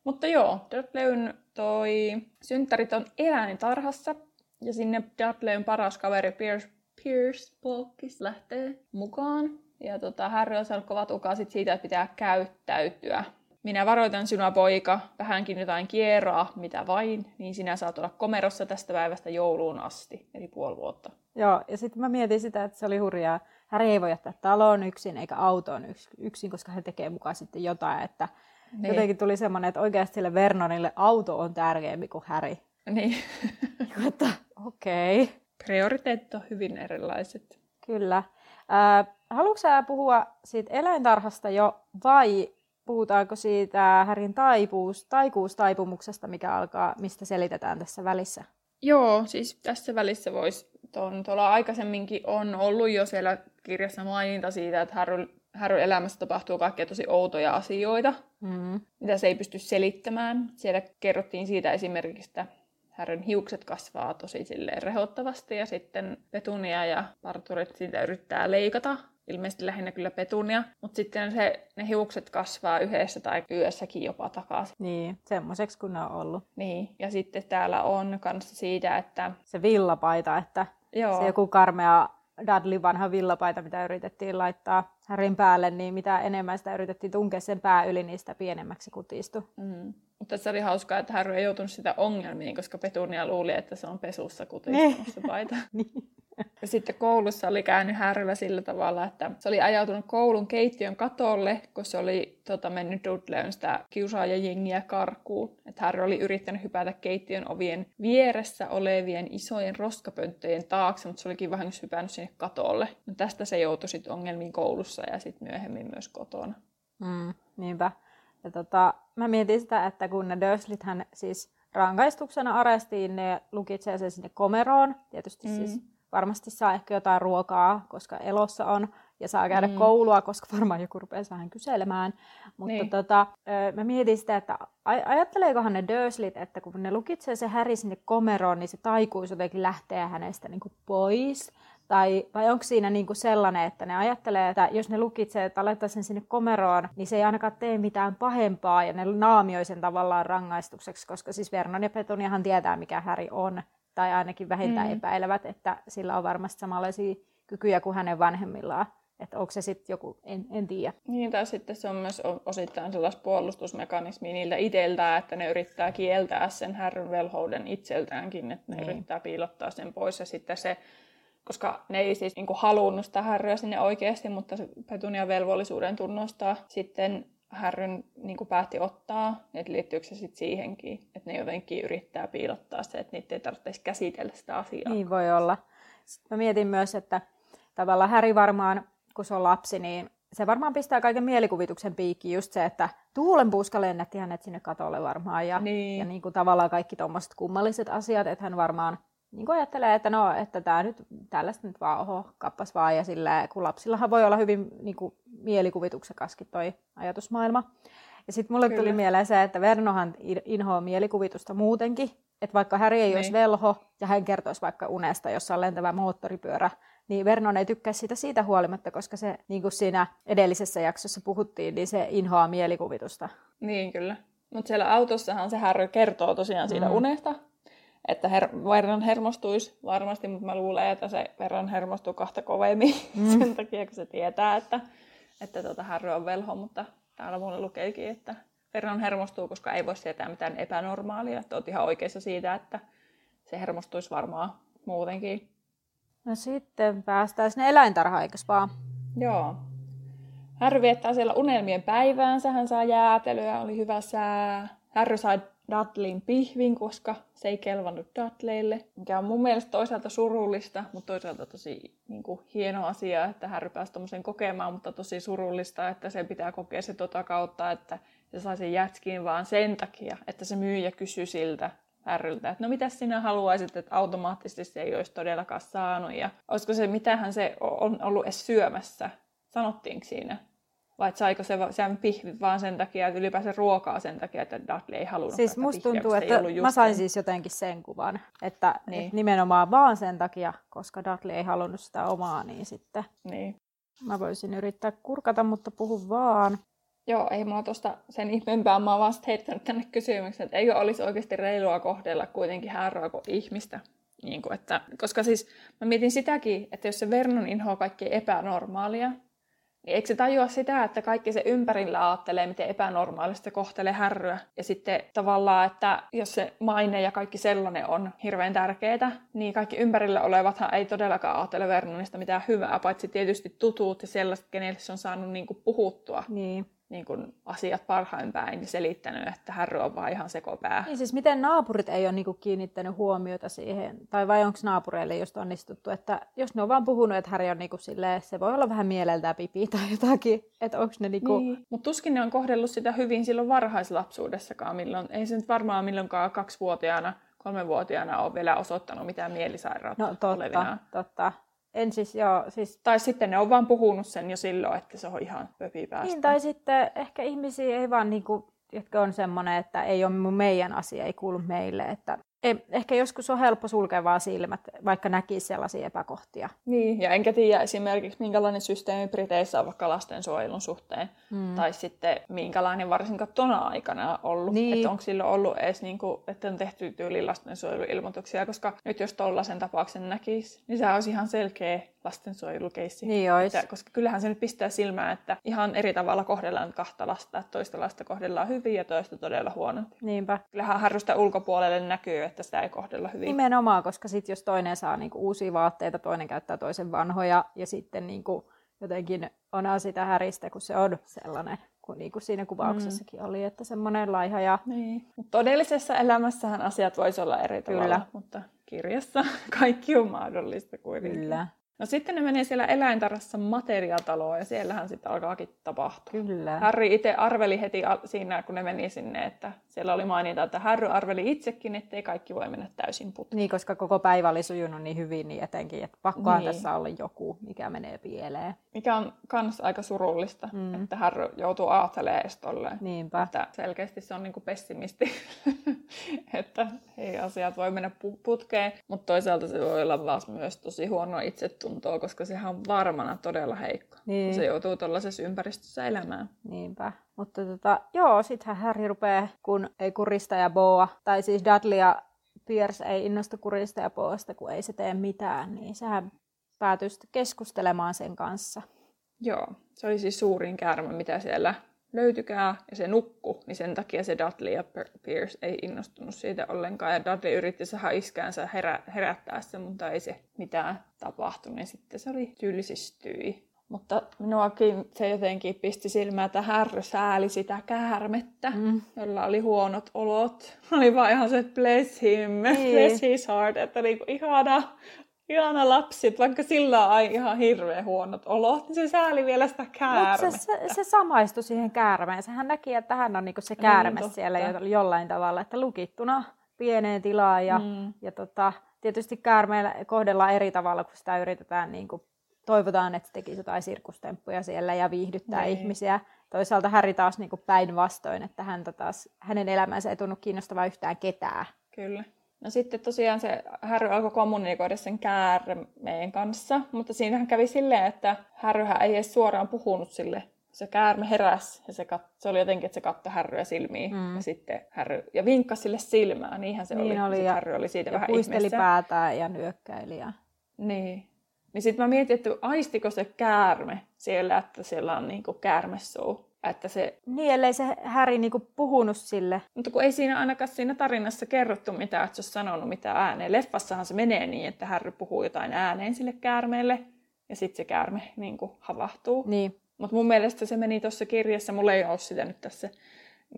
Mutta joo, Dudleyn toi synttärit on eläintarhassa ja sinne Dudleyn paras kaveri Pierce, Pierce Polkis lähtee mukaan. Ja tota, Harry on saanut kovat ukasit siitä, että pitää käyttäytyä. Minä varoitan sinua poika, vähänkin jotain kieroa, mitä vain, niin sinä saat olla komerossa tästä päivästä jouluun asti, eli puoli vuotta. Joo, ja sitten mä mietin sitä, että se oli hurjaa. Harry ei voi jättää taloon yksin eikä autoon yksin, koska hän tekee mukaan sitten jotain, että niin. jotenkin tuli semmoinen, että oikeasti sille Vernonille auto on tärkeämpi kuin Harry. Niin. että okei. Okay. Prioriteetit on hyvin erilaiset. Kyllä. Äh, haluatko sä puhua siitä eläintarhasta jo vai puhutaanko siitä Härin taipuus, taikuustaipumuksesta, mikä alkaa, mistä selitetään tässä välissä? Joo, siis tässä välissä voisi, tuolla aikaisemminkin on ollut jo siellä kirjassa maininta siitä, että Harry, Harry elämässä tapahtuu kaikkea tosi outoja asioita, mm-hmm. mitä se ei pysty selittämään. Siellä kerrottiin siitä esimerkiksi, että Härön hiukset kasvaa tosi silleen rehottavasti ja sitten Petunia ja parturit siitä yrittää leikata ilmeisesti lähinnä kyllä petunia, mutta sitten se, ne hiukset kasvaa yhdessä tai yössäkin jopa takaisin. Niin, semmoiseksi kun ne on ollut. Niin, ja sitten täällä on kanssa siitä, että... Se villapaita, että Joo. se joku karmea Dudley vanha villapaita, mitä yritettiin laittaa Härin päälle, niin mitä enemmän sitä yritettiin tunkea sen pää yli, niin sitä pienemmäksi kutistui. Mm. Mutta se oli hauskaa, että Harry ei joutunut sitä ongelmiin, koska Petunia luuli, että se on pesussa kutistunut se paita. niin. Ja sitten koulussa oli käynyt härvä sillä tavalla, että se oli ajautunut koulun keittiön katolle, kun se oli tota, mennyt Dudleyn sitä kiusaajajengiä karkuun. Että Harry oli yrittänyt hypätä keittiön ovien vieressä olevien isojen roskapönttöjen taakse, mutta se olikin vähän hypännyt sinne katolle. No tästä se joutui sitten ongelmiin koulussa ja sitten myöhemmin myös kotona. Mm, niinpä. Ja tota, mä mietin sitä, että kun ne hän siis rangaistuksena arestiin, ne lukitsee sen sinne komeroon. Tietysti mm. siis varmasti saa ehkä jotain ruokaa, koska elossa on, ja saa käydä mm. koulua, koska varmaan joku rupeaa vähän kyselemään. Mutta niin. tota, mä mietin sitä, että ajatteleekohan ne Durslit, että kun ne lukitsee se Häri sinne komeroon, niin se taikuus jotenkin lähtee hänestä niin kuin pois. Tai, vai onko siinä niin kuin sellainen, että ne ajattelee, että jos ne lukitsee, että laittaa sen sinne komeroon, niin se ei ainakaan tee mitään pahempaa ja ne naamioi sen tavallaan rangaistukseksi, koska siis Vernon ja Petuniahan tietää, mikä Häri on tai ainakin vähintään mm. epäilevät, että sillä on varmasti samanlaisia kykyjä kuin hänen vanhemmillaan. Että onko se sitten joku, en, en tiedä. Niin, tai sitten se on myös osittain sellaista puolustusmekanismi niiltä itseltään, että ne yrittää kieltää sen härryn velhouden itseltäänkin, että ne niin. yrittää piilottaa sen pois. Ja sitten se, koska ne ei siis niin halunnut sitä härryä sinne oikeasti, mutta se Petunia velvollisuuden tunnustaa sitten Härryn niin kuin päätti ottaa, että liittyykö se sitten siihenkin, että ne jotenkin yrittää piilottaa se, että niitä ei tarvitsisi käsitellä sitä asiaa. Niin voi olla. Sitten mä mietin myös, että tavallaan Häri varmaan, kun se on lapsi, niin se varmaan pistää kaiken mielikuvituksen piikkiin just se, että tuulenpuuska lennätti hänet sinne katolle varmaan ja, niin. ja niin kuin tavallaan kaikki tuommoiset kummalliset asiat, että hän varmaan niin kuin ajattelee, että no, että tämä nyt, tällaista nyt vaan, oho, kappas vaan, ja sillä, kun lapsillahan voi olla hyvin niin kuin, mielikuvituksekaskin toi ajatusmaailma. Ja sitten mulle Kyllä. tuli mieleen se, että Vernohan inhoaa mielikuvitusta muutenkin, että vaikka Häri ei niin. olisi velho, ja hän kertoisi vaikka unesta, jossa on lentävä moottoripyörä, niin Vernon ei tykkää sitä siitä huolimatta, koska se, niin kuin siinä edellisessä jaksossa puhuttiin, niin se inhoaa mielikuvitusta. Niin, kyllä. Mutta siellä autossahan se Harry kertoo tosiaan siitä mm. unesta, että her- verran hermostuisi varmasti, mutta mä luulen, että se verran hermostuu kahta kovemmin mm. sen takia, kun se tietää, että, että tuota Harry on velho, mutta täällä mulle lukeekin, että verran hermostuu, koska ei voi sietää mitään epänormaalia. Että oot ihan oikeassa siitä, että se hermostuisi varmaan muutenkin. No sitten päästään sinne eläintarhaan, eikös vaan? Joo. Härry viettää siellä unelmien päiväänsä, hän saa jäätelyä, oli hyvä sää. Härry sai Dudleyin pihvin, koska se ei kelvannut Dudleylle, mikä on mun mielestä toisaalta surullista, mutta toisaalta tosi niin kuin, hieno asia, että Harry pääsi tuommoisen kokemaan, mutta tosi surullista, että se pitää kokea se tota kautta, että se sai sen vaan sen takia, että se myyjä kysyi siltä Harryltä, että no mitä sinä haluaisit, että automaattisesti se ei olisi todellakaan saanut ja olisiko se, mitähän se on ollut edes syömässä, sanottiinko siinä? Vai että saiko se sen pihvi vaan sen takia, että ylipäänsä ruokaa sen takia, että Dudley ei halunnut Siis musta tuntuu, että mä sain sen. siis jotenkin sen kuvan, että, niin. että nimenomaan vaan sen takia, koska Dudley ei halunnut sitä omaa, niin sitten niin. mä voisin yrittää kurkata, mutta puhu vaan. Joo, ei mulla tuosta sen ihmeempää, mä oon vaan heittänyt tänne kysymyksen, että eikö olisi oikeasti reilua kohdella kuitenkin härroa kuin ihmistä. Niin kuin, että, koska siis mä mietin sitäkin, että jos se Vernon inhoa kaikki epänormaalia, niin eikö se tajua sitä, että kaikki se ympärillä ajattelee, miten epänormaalista kohtelee härryä. Ja sitten tavallaan, että jos se maine ja kaikki sellainen on hirveän tärkeää, niin kaikki ympärillä olevathan ei todellakaan ajattele Vernonista mitään hyvää, paitsi tietysti tutut ja sellaiset, kenelle se on saanut niin puhuttua. Niin niin kuin asiat parhain päin ja selittänyt, että Harry on vaan ihan sekopää. Niin siis miten naapurit ei ole niin kuin kiinnittänyt huomiota siihen, tai vai onko naapureille just onnistuttu, että jos ne on vaan puhunut, että Harry on niin kuin silleen, se voi olla vähän mieleltään pipi tai jotakin, että onko ne niinku... niin. Mutta tuskin ne on kohdellut sitä hyvin silloin varhaislapsuudessakaan, milloin, ei se nyt varmaan milloinkaan kaksivuotiaana, kolmenvuotiaana ole vielä osoittanut mitään mielisairautta No totta, olevina. totta. En siis, joo, siis... Tai sitten ne on vaan puhunut sen jo silloin, että se on ihan pöpi päästä. Niin, tai sitten ehkä ihmisiä ei vaan niinku, jotka on semmoinen, että ei ole meidän asia, ei kuulu meille, että ehkä joskus on helppo sulkea vaan silmät, vaikka näkisi sellaisia epäkohtia. Niin, ja enkä tiedä esimerkiksi minkälainen systeemi Briteissä on vaikka lastensuojelun suhteen, mm. tai sitten minkälainen varsinkaan tuona aikana on ollut. Niin. Että onko silloin ollut edes, niin kuin, että on tehty tyyli lastensuojeluilmoituksia, koska nyt jos tuollaisen tapauksen näkisi, niin se olisi ihan selkeä lastensuojelukeissi. Niin olisi. Että, koska kyllähän se nyt pistää silmään, että ihan eri tavalla kohdellaan kahta lasta, että toista lasta kohdellaan hyvin ja toista todella huonosti. Niinpä. Kyllähän harrusta ulkopuolelle näkyy, että sitä ei kohdella hyvin. Nimenomaan, koska sitten jos toinen saa niinku uusia vaatteita, toinen käyttää toisen vanhoja ja sitten niinku jotenkin on sitä häristä, kun se on sellainen kuin, niin kuin siinä kuvauksessakin mm. oli, että semmoinen laiha. Ja... Niin. Mut todellisessa elämässähän asiat voisi olla eri tavalla, Kyllä. mutta kirjassa kaikki on mahdollista kuitenkin. Kyllä. No sitten ne menee siellä eläintarassa materiaataloon ja siellähän sitten alkaakin tapahtua. Kyllä. Harry itse arveli heti siinä, kun ne meni sinne, että siellä oli mainita, että Harry arveli itsekin, ettei kaikki voi mennä täysin putkeen. Niin, koska koko päivä oli sujunut niin hyvin, niin etenkin, että pakkohan niin. tässä olla joku, mikä menee pieleen. Mikä on kans aika surullista, mm. että Harry joutuu ajattelemaan edes tolleen. Niinpä. Että selkeästi se on niinku pessimisti, että ei asiat voi mennä putkeen, mutta toisaalta se voi olla myös tosi huono itsetuntoa, koska sehän on varmana todella heikko. Niin. Se joutuu tuollaisessa ympäristössä elämään. Niinpä. Mutta tota, joo, sittenhän Harry rupeaa, kun ei kurista ja Boa, tai siis Dudley ja Pierce ei innostu kurista ja Boasta, kun ei se tee mitään, niin sehän päätyi keskustelemaan sen kanssa. Joo, se oli siis suurin käärme, mitä siellä löytykää, ja se nukku, niin sen takia se Dudley ja Pierce ei innostunut siitä ollenkaan. Ja Dudley yritti saada iskäänsä herä, herättää se, mutta ei se mitään tapahtunut, niin sitten se oli tylsistyi. Mutta minuakin se jotenkin pisti silmään, että Harry sääli sitä käärmettä, mm. jolla oli huonot olot. Oli vaan ihan se, bless him, niin. bless his heart, että niinku ihana, ihana lapsi, että vaikka sillä on ihan hirveän huonot olot, niin se sääli vielä sitä käärmettä. Mutta se, se, se samaistui siihen käärmeen. Sehän näki, että hän on niinku se käärme niin, siellä jollain tavalla, että lukittuna pieneen tilaan. Ja, mm. ja tota, tietysti käärmeellä kohdellaan eri tavalla, kun sitä yritetään niinku toivotaan, että se tekisi jotain sirkustemppuja siellä ja viihdyttää niin. ihmisiä. Toisaalta Häri taas niin päinvastoin, että häntä taas, hänen elämänsä ei tunnu kiinnostavaa yhtään ketään. Kyllä. No sitten tosiaan se Harry alkoi kommunikoida sen käärmeen kanssa, mutta siinähän kävi silleen, että Harryhän ei edes suoraan puhunut sille. Se käärme heräsi ja se, kat- se oli jotenkin, että se katsoi Harryä silmiin mm. ja sitten Harry, ja vinkkasi sille silmää, niinhän se niin oli. oli ja, Harry oli siitä ja vähän puisteli ihmeessä. päätään ja nyökkäili. Ja... Niin, niin sitten mä mietin, että aistiko se käärme siellä, että siellä on niinku käärmesuu. Että se... Niin, ellei se Häri niinku puhunut sille. Mutta kun ei siinä ainakaan siinä tarinassa kerrottu mitään, että se olisi sanonut mitään ääneen. Leffassahan se menee niin, että Harry puhuu jotain ääneen sille käärmeelle, ja sitten se käärme niin kuin havahtuu. Niin. Mutta mun mielestä se meni tuossa kirjassa, mulla ei ole sitä nyt tässä,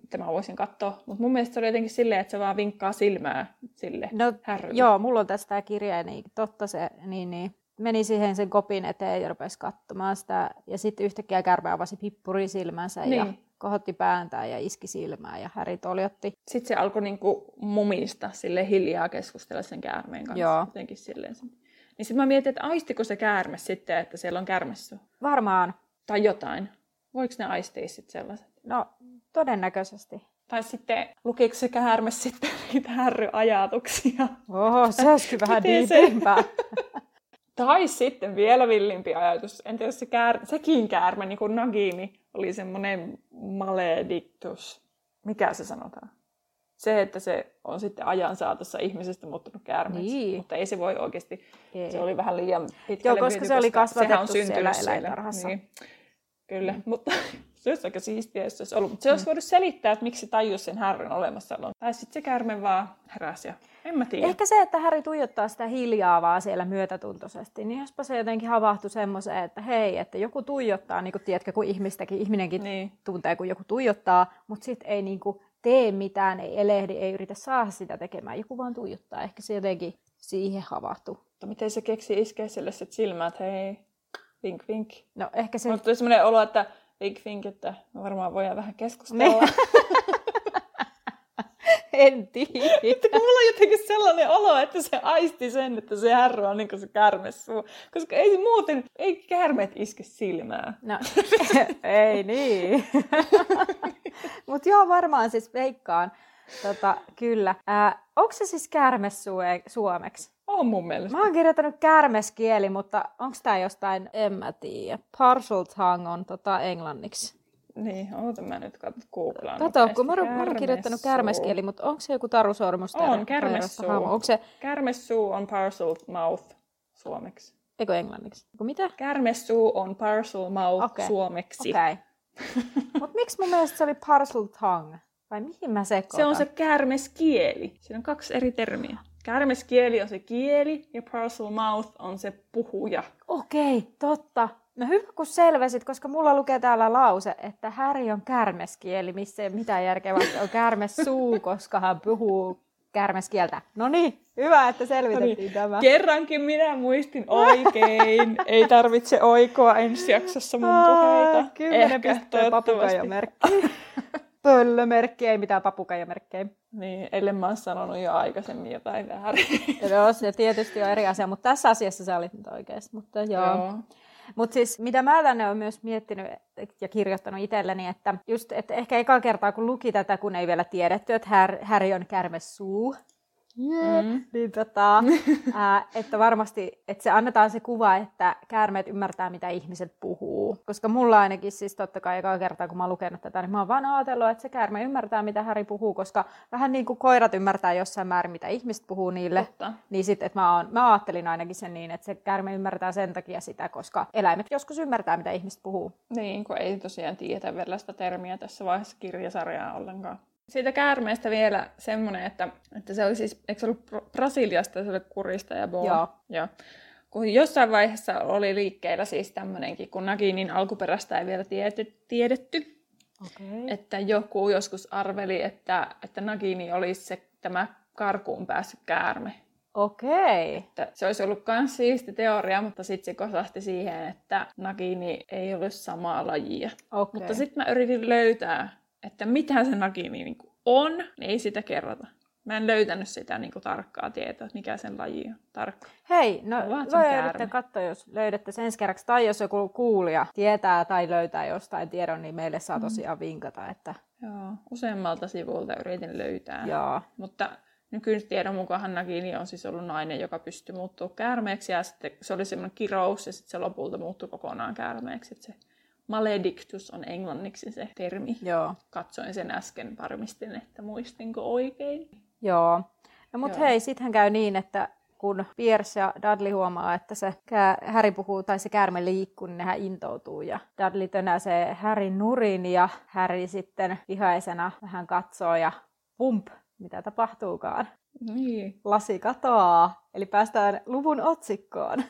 että mä voisin katsoa. Mutta mun mielestä se oli jotenkin silleen, että se vaan vinkkaa silmää sille No, Harrylle. joo, mulla on tästä tämä kirja, niin totta se, niin, niin. Meni siihen sen kopin eteen ja rupesi katsomaan sitä. Ja sitten yhtäkkiä kärme avasi pippuri silmänsä ja Niin. kohotti pääntään ja iski silmään ja Häri toljotti. Sitten se alkoi niinku mumista sille hiljaa keskustella sen käärmeen kanssa. Joo. Jotenkin silleen. Niin sitten mä mietin, että aistiko se käärme sitten, että siellä on käärmessu. Varmaan, Tai jotain. Voiko ne aistia sitten sellaiset? no todennäköisesti. Tai sitten lukiko se käärme sitten niitä härryajatuksia? Oho, se olisikin vähän diipempää. Tai sitten vielä villimpi ajatus. En tiedä, jos se käär... sekin käärme, niin kuin Nagini, oli semmoinen maledictus. Mikä se sanotaan? Se, että se on sitten ajan saatossa ihmisestä muuttunut käärmeeksi. Niin. Mutta ei se voi oikeasti. Ei. Se oli vähän liian pitkälle Joo, koska viety, se oli kasvatettu syntynyt siellä eläintarhassa. Niin. Kyllä, mutta se olisi aika siistiä, jos se olisi ollut. Mutta se olisi voinut selittää, että miksi se tajusi sen härryn olemassaolon. Tai sitten se käärme vaan heräsi ja en mä tiedä. Ehkä se, että Häri tuijottaa sitä hiljaa vaan siellä myötätuntoisesti, niin jospa se jotenkin havahtui semmoiseen, että hei, että joku tuijottaa, niin kuin tiedätkö, kun ihmistäkin, ihminenkin Niin. tuntee, kun joku tuijottaa, mutta sitten ei niin kuin tee mitään, ei elehdi, ei yritä saada sitä tekemään, joku vaan tuijottaa. Ehkä se jotenkin siihen havahtui. Mutta miten se keksi iskeä sille sit että hei, vink vink. No ehkä se... Mulle tuli semmoinen olo, että vink vink, että me varmaan voidaan vähän keskustella. en tiedä. Mutta kun mulla on jotenkin sellainen olo, että se aisti sen, että se härry on niin kuin se kärmessuu. Koska ei muuten, ei käärmeet iske silmään. No, ei niin. Mutta joo, varmaan siis veikkaan. Tota, kyllä. Ää, onko se siis kärme sue- suomeksi? On mun mielestä. Mä oon kirjoittanut kärmeskieli, mutta onko tää jostain, en mä tiedä. Partial tongue on tota englanniksi. Niin, oota mä nyt kat- googlaan. Kato, kun mä, mä oon kirjoittanut kärmeskieli, mutta onko se joku Taru? On, kärmessuu. Onko se, Kärmessuu on parcel mouth suomeksi. eikö englanniksi? Eiku mitä? Kärmessuu on parcel mouth Okei. suomeksi. Okei. Okay. mutta miksi mun mielestä se oli partial tongue? Vai mihin mä sekoitan? Se on se kärmeskieli. Siinä on kaksi eri termiä. Kärmeskieli on se kieli ja parcel mouth on se puhuja. Okei, totta. No hyvä kun selväsit, koska mulla lukee täällä lause, että Häri on kärmeskieli, missä ei mitään järkeä, se on kärmessuu, koska hän puhuu kärmeskieltä. No niin, hyvä, että selvitettiin niin. tämä. Kerrankin minä muistin oikein. Ei tarvitse oikoa ensi jaksossa mun puheita. Kymmenen pistettä toivottavasti. Pöllömerkki, ei mitään papukaijamerkkejä. Niin, ellei mä oon sanonut jo aikaisemmin jotain väärin. Joo, se tietysti on eri asia, mutta tässä asiassa sä olit nyt oikeassa. Mutta joo. Joo. Mutta siis mitä mä tänne olen myös miettinyt ja kirjoittanut itselleni, että just, että ehkä eka kertaa kun luki tätä, kun ei vielä tiedetty, että Har- Harry on kärmessuu, Mm. niin tota, ää, että varmasti, että se annetaan se kuva, että käärmeet ymmärtää, mitä ihmiset puhuu. Koska mulla ainakin siis totta kai eka kertaa, kun mä oon lukenut tätä, niin mä oon vaan ajatellut, että se käärme ymmärtää, mitä Harry puhuu, koska vähän niin kuin koirat ymmärtää jossain määrin, mitä ihmiset puhuu niille. Totta. Niin sit, että mä, oon, mä ajattelin ainakin sen niin, että se käärme ymmärtää sen takia sitä, koska eläimet joskus ymmärtää, mitä ihmiset puhuu. Niin, kun ei tosiaan tiedä vielä sitä termiä tässä vaiheessa kirjasarjaa ollenkaan. Siitä käärmeestä vielä semmoinen, että, että se oli siis, eikö se ollut Bra- Brasiliasta se oli kurista ja boa? Joo. Joo. Kun jossain vaiheessa oli liikkeellä siis tämmöinenkin, kun Naginin alkuperäistä ei vielä tiedetty, tiedetty Okay. että joku joskus arveli, että, että Nagini olisi se, tämä karkuun päässyt käärme. Okei. Että se olisi ollut myös siisti teoria, mutta sitten se kosahti siihen, että Nagini ei ole samaa lajia. Okei. Mutta sitten mä yritin löytää, että mitä se Nagini niin on, niin ei sitä kerrota. Mä en löytänyt sitä niin kuin, tarkkaa tietoa, että mikä sen laji on tarkkaan. Hei, no voi yrittää katsoa, jos löydätte sen ensi kerraksi. Tai jos joku kuulija tietää tai löytää jostain tiedon, niin meille Mm. saa tosiaan vinkata, että Joo, useammalta sivulta yritin löytää. joo. Mutta nykytiedon mukaan Nagini on siis ollut nainen, joka pystyi muuttumaan käärmeeksi. Ja sitten se oli semmoinen kirous ja sitten se lopulta muuttui kokonaan käärmeeksi. Että se maledictus on englanniksi se termi. Joo. Katsoin sen äsken, varmistin, että muistinko oikein. Joo. No mut Joo. hei, sittenhän käy niin, että kun Pierce ja Dudley huomaa, että se kää, Harry puhuu tai se käärme liikkuu, niin nehän intoutuu ja Dudley tönäsee Harry nurin ja Harry sitten vihaisena vähän katsoo ja pump, mitä tapahtuukaan. Niin. Lasi katoaa, eli päästään luvun otsikkoon.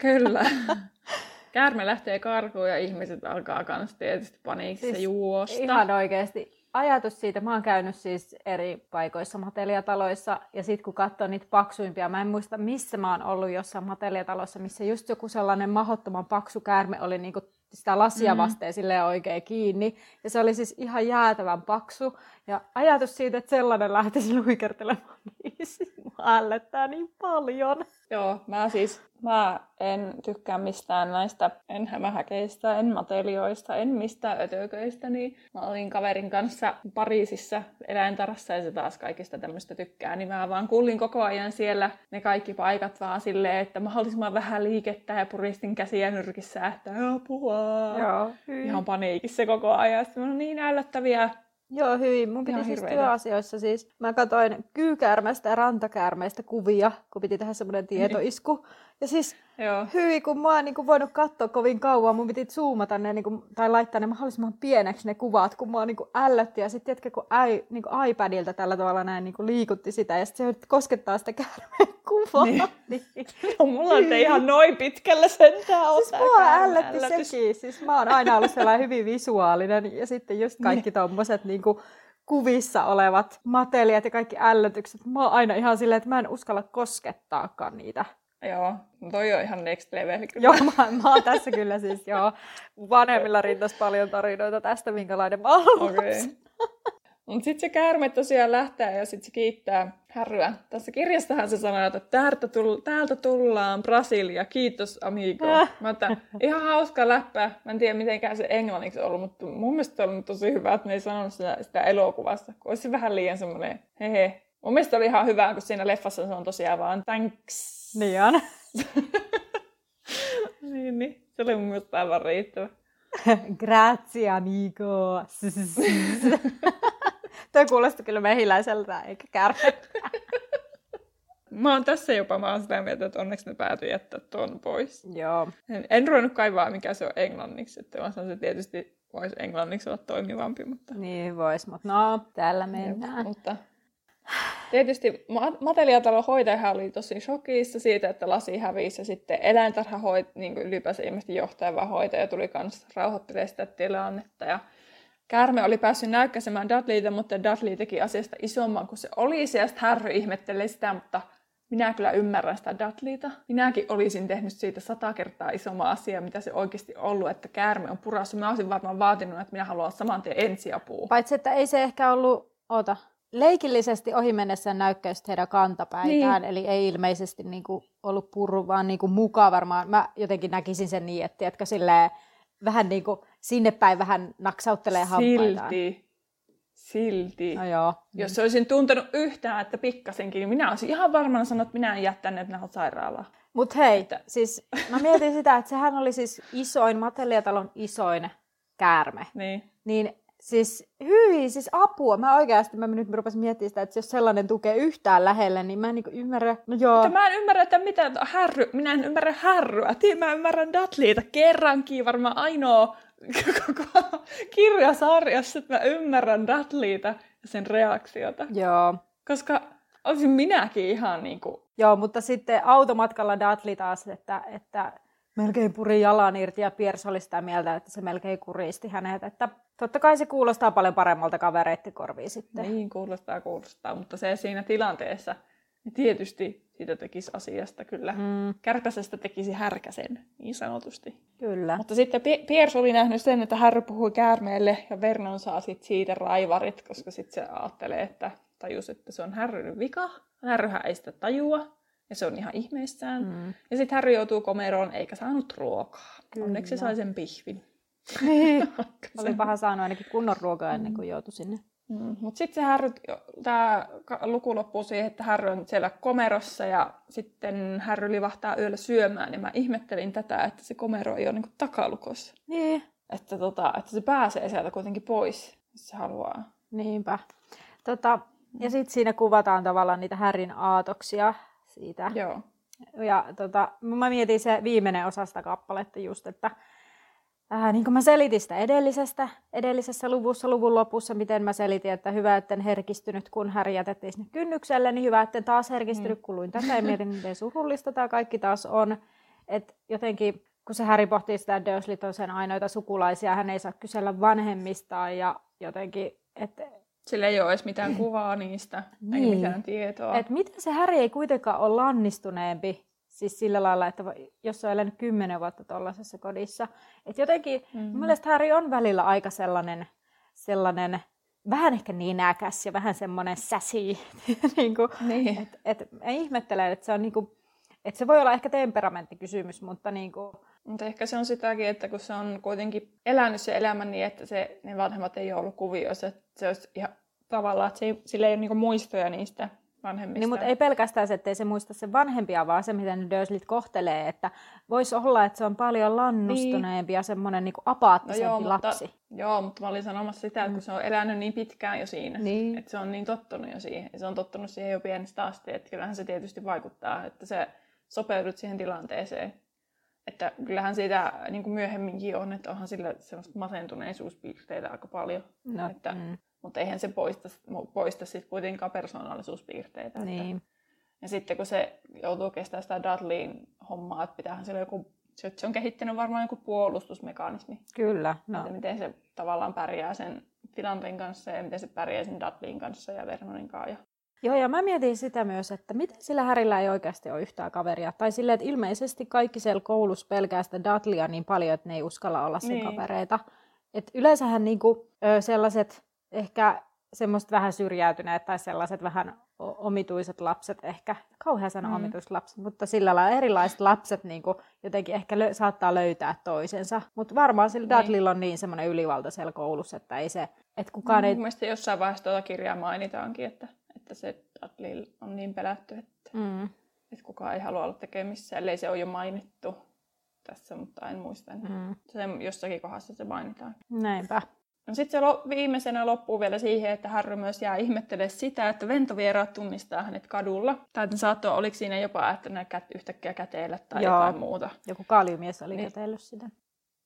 Kyllä. Käärme lähtee karkuun ja ihmiset alkaa kans tietysti paniikissa siis juosta. Ihan oikeasti. Ajatus siitä, mä oon käynyt siis eri paikoissa mateliataloissa ja sitten kun katsoo niitä paksuimpia, mä en muista missä mä oon ollut jossain mateliatalossa, missä just joku sellainen mahottoman paksu käärme oli niinku sitä lasia vasten mm. oikein kiinni. Ja se oli siis ihan jäätävän paksu. Ja ajatus siitä, että sellainen lähtisi luikertelemaan, niin siis ällöttää niin paljon. Joo, mä siis mä en tykkää mistään näistä, en hämähäkeistä, en matelioista, en mistään ötököistä, niin mä olin kaverin kanssa Pariisissa eläintarassa ja se taas kaikista tämmöistä tykkää, niin mä vaan kuulin koko ajan siellä ne kaikki paikat vaan silleen, että mahdollisimman vähän liikettä ja puristin käsiä nyrkissä, että apua. Joo, Ihan paniikissa koko ajan. Sitten on niin ällöttäviä Joo, hyvin. Mun piti siis työasioissa siis, mä katsoin kyykäärmeestä ja rantakäärmeistä kuvia, kun piti tehdä semmoinen tietoisku. Ja siis Joo. hyvin, kun mä oon niin voinut katsoa kovin kauan, mun piti zoomata ne, niin kuin, tai laittaa ne mahdollisimman pieneksi ne kuvat, kun mä niin ällötti. Ja sitten tiedätkö, kun ai, niin kuin iPadilta tällä tavalla näin niin kuin liikutti sitä, ja sitten se koskettaa sitä käärmeen kuvaa. Niin. niin. No, mulla on ihan noin pitkällä sentään Siis mua ällötti sekin. Siis mä oon aina ollut sellainen hyvin visuaalinen, ja sitten just kaikki niin. tommoset niin kuin, kuvissa olevat mateliat ja kaikki ällötykset. Mä oon aina ihan silleen, että mä en uskalla koskettaakaan niitä Joo, toi on ihan next level kyllä. Joo, mä, mä oon tässä kyllä siis joo. Vanhemmilla rintas paljon tarinoita tästä, minkälainen mä oon okay. Mutta sitten se käärme tosiaan lähtee ja sitten se kiittää härryä. Tässä kirjastahan se sanoo, että täältä, tull- täältä tullaan Brasilia, kiitos amigo. Äh. Mä että ihan hauska läppä. Mä en tiedä mitenkään se englanniksi ollut, mutta mun mielestä on tosi hyvä, että ne ei sanonut sitä, sitä elokuvasta. Kun olisi vähän liian semmoinen hehe. Mun mielestä oli ihan hyvä, kun siinä leffassa se on tosiaan vaan thanks niin on. niin, niin. Se oli mun mielestä aivan riittävä. Grazie, amigo. Tuo kuulosti kyllä mehiläiseltä, eikä kärme. Mä oon tässä jopa mä oon sitä mieltä, että onneksi ne päätyi jättää tuon pois. Joo. En, en ruvennut kaivaa, mikä se on englanniksi. Että mä sanon, se tietysti voisi englanniksi olla toimivampi, mutta... Niin vois, mutta no, täällä mennään. Jep, mutta Tietysti mateliatalon hoitaja oli tosi shokissa siitä, että lasi hävisi ja sitten eläintarhahoit, niin kuin ylipäänsä ilmeisesti johtava hoitaja tuli myös rauhoittelemaan sitä tilannetta. Ja Kärme oli päässyt näykkäsemään Dudleyta, mutta Dudley teki asiasta isomman kuin se oli. Ja sitten Harry ihmetteli sitä, mutta minä kyllä ymmärrän sitä Dudleyta. Minäkin olisin tehnyt siitä sata kertaa isomman asiaa, mitä se oikeasti ollut, että käärme on purassa. Mä olisin varmaan vaatinut, että minä haluan saman tien ensiapua. Paitsi, että ei se ehkä ollut, oota, leikillisesti ohi mennessä näykkäys heidän kantapäitään, niin. eli ei ilmeisesti niin kuin, ollut purru, vaan niin kuin, mukaan varmaan. Mä jotenkin näkisin sen niin, että että silleen, vähän niin kuin, sinne päin vähän naksauttelee hampaitaan. Silti. Silti. No joo. Jos olisin tuntenut yhtään, että pikkasenkin, niin minä olisin ihan varmana sanonut, että minä en jää tänne, että sairaalaa. Mutta hei, että... siis mä mietin sitä, että sehän oli siis isoin, Mateliatalon isoin käärme. Niin. Niin Siis hyi, siis apua. Mä oikeasti, mä nyt rupesin miettimään sitä, että jos sellainen tukee yhtään lähelle, niin mä en niin ymmärrä. No joo. Mutta mä en ymmärrä, että mitä härry, minä en ymmärrä härryä. Tii, mä ymmärrän Dudleyta kerrankin, varmaan ainoa koko kirjasarjassa, että mä ymmärrän Dudleyta ja sen reaktiota. Joo. Koska olisin minäkin ihan niin kuin... Joo, mutta sitten automatkalla Dudley taas, että, että melkein puri jalan irti ja Piers oli sitä mieltä, että se melkein kuristi hänet. Että totta kai se kuulostaa paljon paremmalta kavereittikorviin sitten. Niin, kuulostaa, kuulostaa. Mutta se siinä tilanteessa, niin tietysti siitä tekisi asiasta kyllä. Mm. Kärpäsestä tekisi härkäsen, niin sanotusti. Kyllä. Mutta sitten Piers oli nähnyt sen, että Harry puhui käärmeelle ja Vernon saa sit siitä raivarit, koska sitten se ajattelee, että tajus, että se on Harryn vika. Harryhän ei sitä tajua. Ja se on ihan ihmeissään. Mm. Ja sitten Harry joutuu komeroon eikä saanut ruokaa. Kyllä. Onneksi se sai sen pihvin. Niin. Oli paha saanut ainakin kunnon ruokaa ennen kuin joutui sinne. Mm. Mutta sitten se Harry, tämä luku loppuu siihen, että Harry on siellä komerossa ja sitten Harry livahtaa yöllä syömään. Ja mä ihmettelin tätä, että se komero ei ole niinku takalukossa. Niin. Että, tota, että se pääsee sieltä kuitenkin pois, jos se haluaa. Niinpä. Tota, ja sitten siinä kuvataan tavallaan niitä Härin aatoksia siitä. Joo. Ja tota, mä mietin se viimeinen osa sitä kappaletta just, että äh, niin kuin mä selitin sitä edellisestä, edellisessä luvussa, luvun lopussa, miten mä selitin, että hyvä, etten herkistynyt, kun Häri jätettiin sinne kynnykselle, niin hyvä, etten taas herkistynyt, mm. kun luin tätä ja mietin, miten surullista tämä kaikki taas on. Että jotenkin, kun se Häri pohtii sitä, että Dursleyt on sen ainoita sukulaisia, hän ei saa kysellä vanhemmistaan ja jotenkin, että sillä ei ole edes mitään kuvaa niistä, niin. eikä mitään tietoa. Et miten se Häri ei kuitenkaan ole lannistuneempi, siis sillä lailla, että jos on elänyt kymmenen vuotta tuollaisessa kodissa. Et jotenkin, mm-hmm. mielestäni Häri on välillä aika sellainen, sellainen vähän ehkä niin äkäs ja vähän semmoinen säsi. niin kuin, niin. Et, et, ihmettelen, että se on niin kuin, että se voi olla ehkä temperamenttikysymys, mutta niin kuin... Mutta ehkä se on sitäkin, että kun se on kuitenkin elänyt se elämän niin, että se, ne vanhemmat ei ole ollut kuvioissa, että se olisi ihan tavallaan, että se ei, sillä ei ole niinku muistoja niistä vanhemmista. Niin, mutta ei pelkästään se, ettei se muista sen vanhempia, vaan se, miten Dursleyt kohtelee. Että voisi olla, että se on paljon lannustuneempi niin. ja semmoinen niin apaattisempi no joo, lapsi. Mutta, joo, mutta mä olin sanomassa sitä, että kun se on elänyt niin pitkään jo siinä, niin. että se on niin tottunut jo siihen. Ja se on tottunut siihen jo pienestä asti, että kyllähän se tietysti vaikuttaa, että se sopeudut siihen tilanteeseen. Että kyllähän siitä niin kuin myöhemminkin on, että onhan sillä semmoista masentuneisuuspiirteitä aika paljon. No, että, mm. Mutta eihän se poista, poista sitten kuitenkaan persoonallisuuspiirteitä. Niin. Että, ja sitten kun se joutuu kestämään sitä Dudleyin hommaa, että pitäähän sillä joku, se on kehittänyt varmaan joku puolustusmekanismi. Kyllä. No. Että miten se tavallaan pärjää sen tilanteen kanssa ja miten se pärjää sen Dudleyin kanssa ja Vernonin kanssa. Joo, ja mä mietin sitä myös, että miten sillä Härillä ei oikeasti ole yhtään kaveria. Tai silleen, että ilmeisesti kaikki siellä koulussa pelkää sitä Dudleya niin paljon, että ne ei uskalla olla sen niin. kavereita. Et yleensähän niinku, sellaiset ehkä semmoiset vähän syrjäytyneet tai sellaiset vähän omituiset lapset ehkä, kauhean sana mm. omituiset lapset, mutta sillä lailla erilaiset lapset niin kuin, jotenkin ehkä lö- saattaa löytää toisensa. Mutta varmaan sillä niin. Dudleylla on niin semmoinen ylivalta siellä koulussa, että ei se, että kukaan mm, ei... Mielestäni jossain vaiheessa tuota kirjaa mainitaankin, että että se Dudley on niin pelätty, että, mm. että kukaan ei halua olla tekemissä, ellei se ole jo mainittu tässä, mutta en muista. Mm. Se jossakin kohdassa se mainitaan. Näinpä. No sitten se lo- viimeisenä loppuu vielä siihen, että Harry myös jää ihmettelemään sitä, että ventovieraat tunnistaa hänet kadulla. Tai saattoi, oliko siinä jopa, että ne kät, yhtäkkiä käteillä tai Joo. jotain muuta. Joku kaljumies oli niin, käteillyt sitä.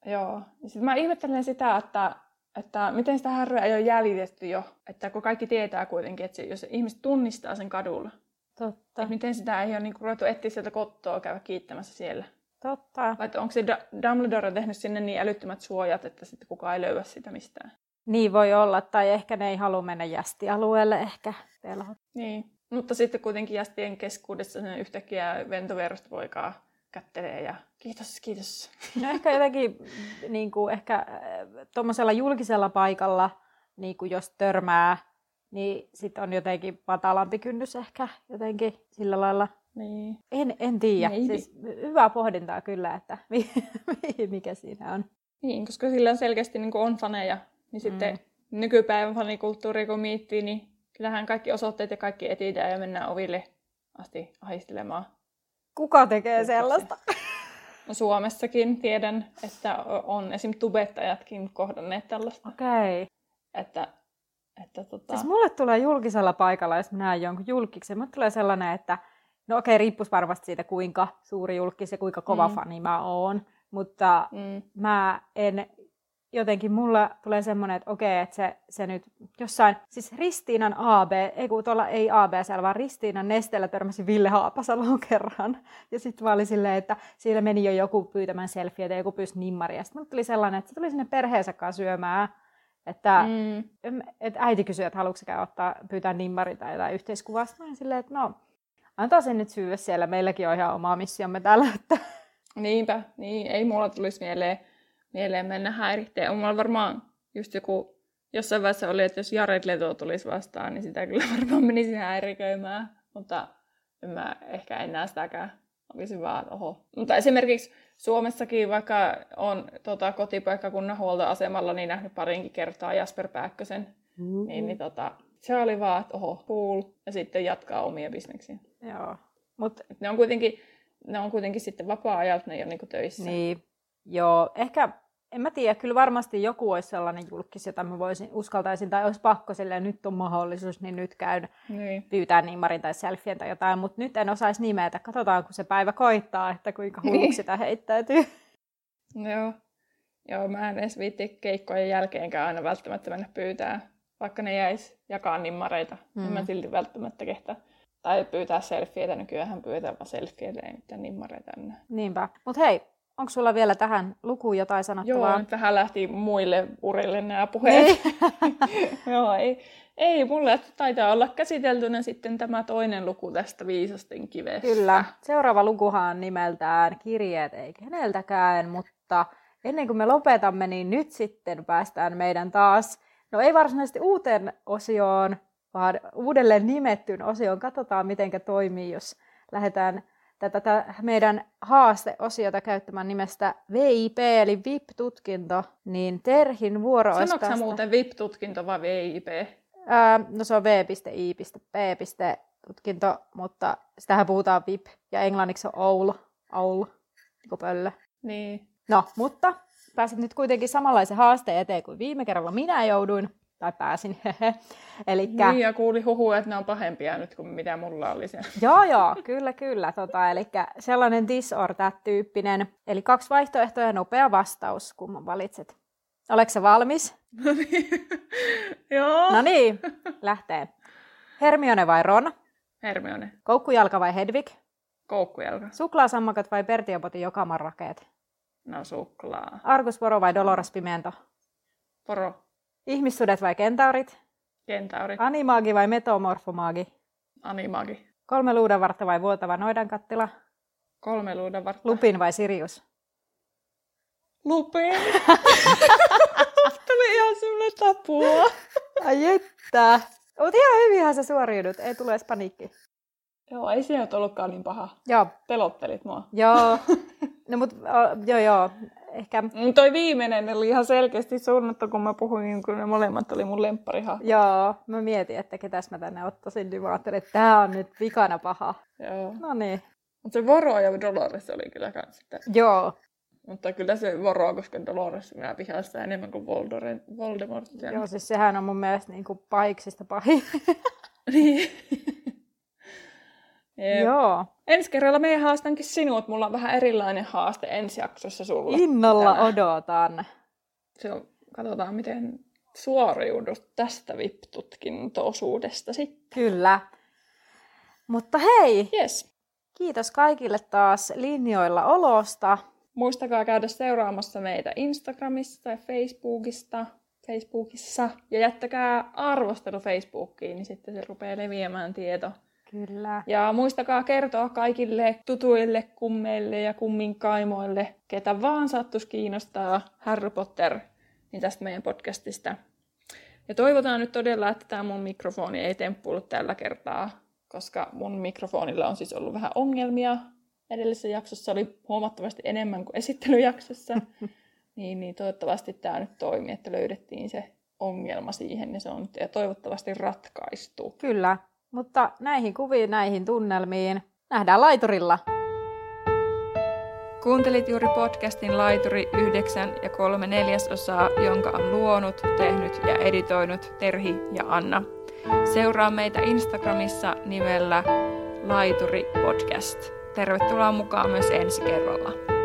Joo. Sitten mä ihmettelen sitä, että että miten sitä härryä ei ole jäljitetty jo, että kun kaikki tietää kuitenkin, että se, jos ihmiset tunnistaa sen kadulla, Totta. Että miten sitä ei ole niin ruvettu etsiä sieltä kottoa käydä kiittämässä siellä. Totta. Vai onko se Dumbledore tehnyt sinne niin älyttömät suojat, että sitten kukaan ei löyä sitä mistään? Niin voi olla, tai ehkä ne ei halua mennä jästialueelle ehkä pelhot. Niin, mutta sitten kuitenkin jästien keskuudessa sen yhtäkkiä ventoverosta voikaa kättelee ja kiitos, kiitos. No ehkä jotenkin niin kuin ehkä äh, tuommoisella julkisella paikalla, niin kuin jos törmää, niin sitten on jotenkin matalampi kynnys ehkä jotenkin sillä lailla. Niin. En, en tiedä. Siis hyvää pohdintaa kyllä, että mikä siinä on. Niin, koska sillä selkeästi niin on faneja. Niin sitten mm. nykypäivän fanikulttuuri kun miettii, niin kyllähän kaikki osoitteet ja kaikki etitään ja mennään oville asti ahistelemaan Kuka tekee sellaista? No Suomessakin tiedän, että on esim. tubettajatkin kohdanneet tällaista. Okei. Okay. Että, että tota... Siis mulle tulee julkisella paikalla, jos mä näen jonkun julkiksen, mulle tulee sellainen, että no okei, okay, riippuisi varmasti siitä, kuinka suuri julkis ja kuinka kova mm. fani mä oon, mutta mm. mä en jotenkin mulla tulee semmoinen, että okei, että se, se nyt jossain, siis Ristiinan AB, ei kun tuolla ei AB, vaan Ristiinan nesteellä törmäsi Ville Haapasaloon kerran. Ja sitten mä olin silleen, että siellä meni jo joku pyytämään selfieä ja joku pyysi nimmaria. Sitten tuli sellainen, että se tuli sinne perheensä kanssa syömään. Että, mm. että äiti kysyi, että haluatko ottaa, pyytää nimmari tai jotain yhteiskuvaa. Sitten silleen, että no, antaa sen nyt syödä siellä. Meilläkin on ihan oma missiomme täällä. Että... Niinpä, niin ei mulla tulisi mieleen mieleen mennä häiritteen. On varmaan just joku, jossain vaiheessa oli, että jos Jared Leto tulisi vastaan, niin sitä kyllä varmaan menisi häiriköimään. Mutta en mä ehkä enää sitäkään. Olisi vaan, oho. Mutta esimerkiksi Suomessakin, vaikka on tota, kotipaikkakunnan huoltoasemalla, niin nähnyt parinkin kertaa Jasper Pääkkösen. Mm-hmm. Niin, niin tota, se oli vaan, että oho, cool. Ja sitten jatkaa omia bisneksiä. Joo. Mut, ne on kuitenkin ne on kuitenkin sitten vapaa-ajalta, ne ei ole niinku töissä. Niin, Joo, ehkä en mä tiedä, kyllä varmasti joku olisi sellainen julkis, jota mä voisin, uskaltaisin, tai olisi pakko silleen, nyt on mahdollisuus, niin nyt käyn Niin. pyytää nimmarin tai selfien tai jotain, mutta nyt en osaisi nimetä. Katsotaan, kun se päivä koittaa, että kuinka hulluksi Niin. sitä heittäytyy. Joo. Joo, mä en edes viitti keikkojen jälkeenkään aina välttämättä mennä pyytää, vaikka ne jäis jakaa nimmareita. Mm. En Mm. mä silti välttämättä kehtaa. Tai pyytää selfieitä, nykyään pyytää vaan selfieitä, ei mitään nimmareita enää. Niinpä. Mutta hei, onko sulla vielä tähän lukuun jotain Joo, sanottavaa? nyt vähän lähti muille urille nämä puheet. Niin. Joo, ei, ei, mulle taitaa olla käsiteltynä sitten tämä toinen luku tästä viisasten kivestä. Kyllä. Seuraava lukuhan on nimeltään Kirjeet ei keneltäkään, mutta ennen kuin me lopetamme, niin nyt sitten päästään meidän taas, no ei varsinaisesti uuteen osioon, vaan uudelleen nimettyyn osioon. Katsotaan, miten toimii, jos lähdetään tätä, meidän haasteosiota käyttämään nimestä VIP, eli VIP-tutkinto, niin Terhin vuoro olisi Sanoitko sä päästä- muuten VIP-tutkinto vai VIP? Ää, no se on v.i.p.tutkinto, mutta sitähän puhutaan VIP, ja englanniksi on OUL, OUL, niin kuin pöllö. Niin. No, mutta pääsit nyt kuitenkin samanlaisen haasteen eteen kuin viime kerralla minä jouduin, tai pääsin, Eli Niin, ja kuuli huhuja, että ne on pahempia nyt kuin mitä mulla oli siellä. Joo, joo, kyllä, kyllä. Tota, eli sellainen this or that-tyyppinen. Eli kaksi vaihtoehtoa ja nopea vastaus, kumman valitset. Oletko se valmis? Joo. No niin, lähtee. Hermione vai Ron? Hermione. Koukkujalka vai Hedvig? Koukkujalka. Suklaasammakat vai Pertiopotin jokaman rakeet? No suklaa. Argus Poro vai Dolores Pimento? Poro. Ihmissudet vai kentaurit? Kentauri. Animaagi vai metomorfomaagi? Animagi. Kolme luudanvartta vai vuotava noidankattila? Kolme luudan vartta. Lupin vai Sirius? Lupin. Tuli ihan semmoinen tapua. Ai että. Mutta ihan hyvinhän sä suoriudut, ei tule edes paniikki. Joo, ei se nyt ollutkaan niin paha. Joo, Pelottelit mua. joo. No mut, o, joo joo, ehkä, Mm, Toi viimeinen oli ihan selkeästi suunnattu, kun mä puhuin, kun ne molemmat oli mun lemppariha. joo, mä mietin, että ketäs mä tänne ottaisin, niin mä ajattelin, että tää on nyt vikana paha. Joo. No niin, Mutta se Voro ja Dolores oli kyllä kans sitä. joo, Mutta kyllä se Voro, koska Dolores minä vihaan sitä enemmän kuin Voldore, Voldemort. joo, siis sehän on mun mielestä niin kuin pahiksista pahin. Niin. Jep. joo, Ensi kerralla me haastankin sinut. Mulla on vähän erilainen haaste ensi jaksossa sulla. innolla Tänään. odotan. Se on, katsotaan, miten suoriudut tästä VIP-tutkinto-osuudesta sitten. Kyllä. Mutta hei, Yes. kiitos kaikille taas linjoilla olosta. Muistakaa käydä seuraamassa meitä Instagramissa tai Facebookista, Facebookissa. Ja jättäkää arvostelu Facebookiin, niin sitten se rupeaa leviämään tieto. Kyllä. Ja muistakaa kertoa kaikille tutuille kummeille ja kumminkaimoille, ketä vaan sattus kiinnostaa Harry Potter, niin tästä meidän podcastista. Ja toivotaan nyt todella, että tämä mun mikrofoni ei temppuillut tällä kertaa, koska mun mikrofonilla on siis ollut vähän ongelmia. Edellisessä jaksossa oli huomattavasti enemmän kuin esittelyjaksossa. niin, niin toivottavasti tämä nyt toimii, että löydettiin se ongelma siihen ja se on nyt ja toivottavasti ratkaistu. Kyllä. Mutta näihin kuviin, näihin tunnelmiin nähdään laiturilla. Kuuntelit juuri podcastin Laituri 9 ja 3 neljäsosaa, jonka on luonut, tehnyt ja editoinut Terhi ja Anna. Seuraa meitä Instagramissa nimellä Laituri Podcast. Tervetuloa mukaan myös ensi kerralla.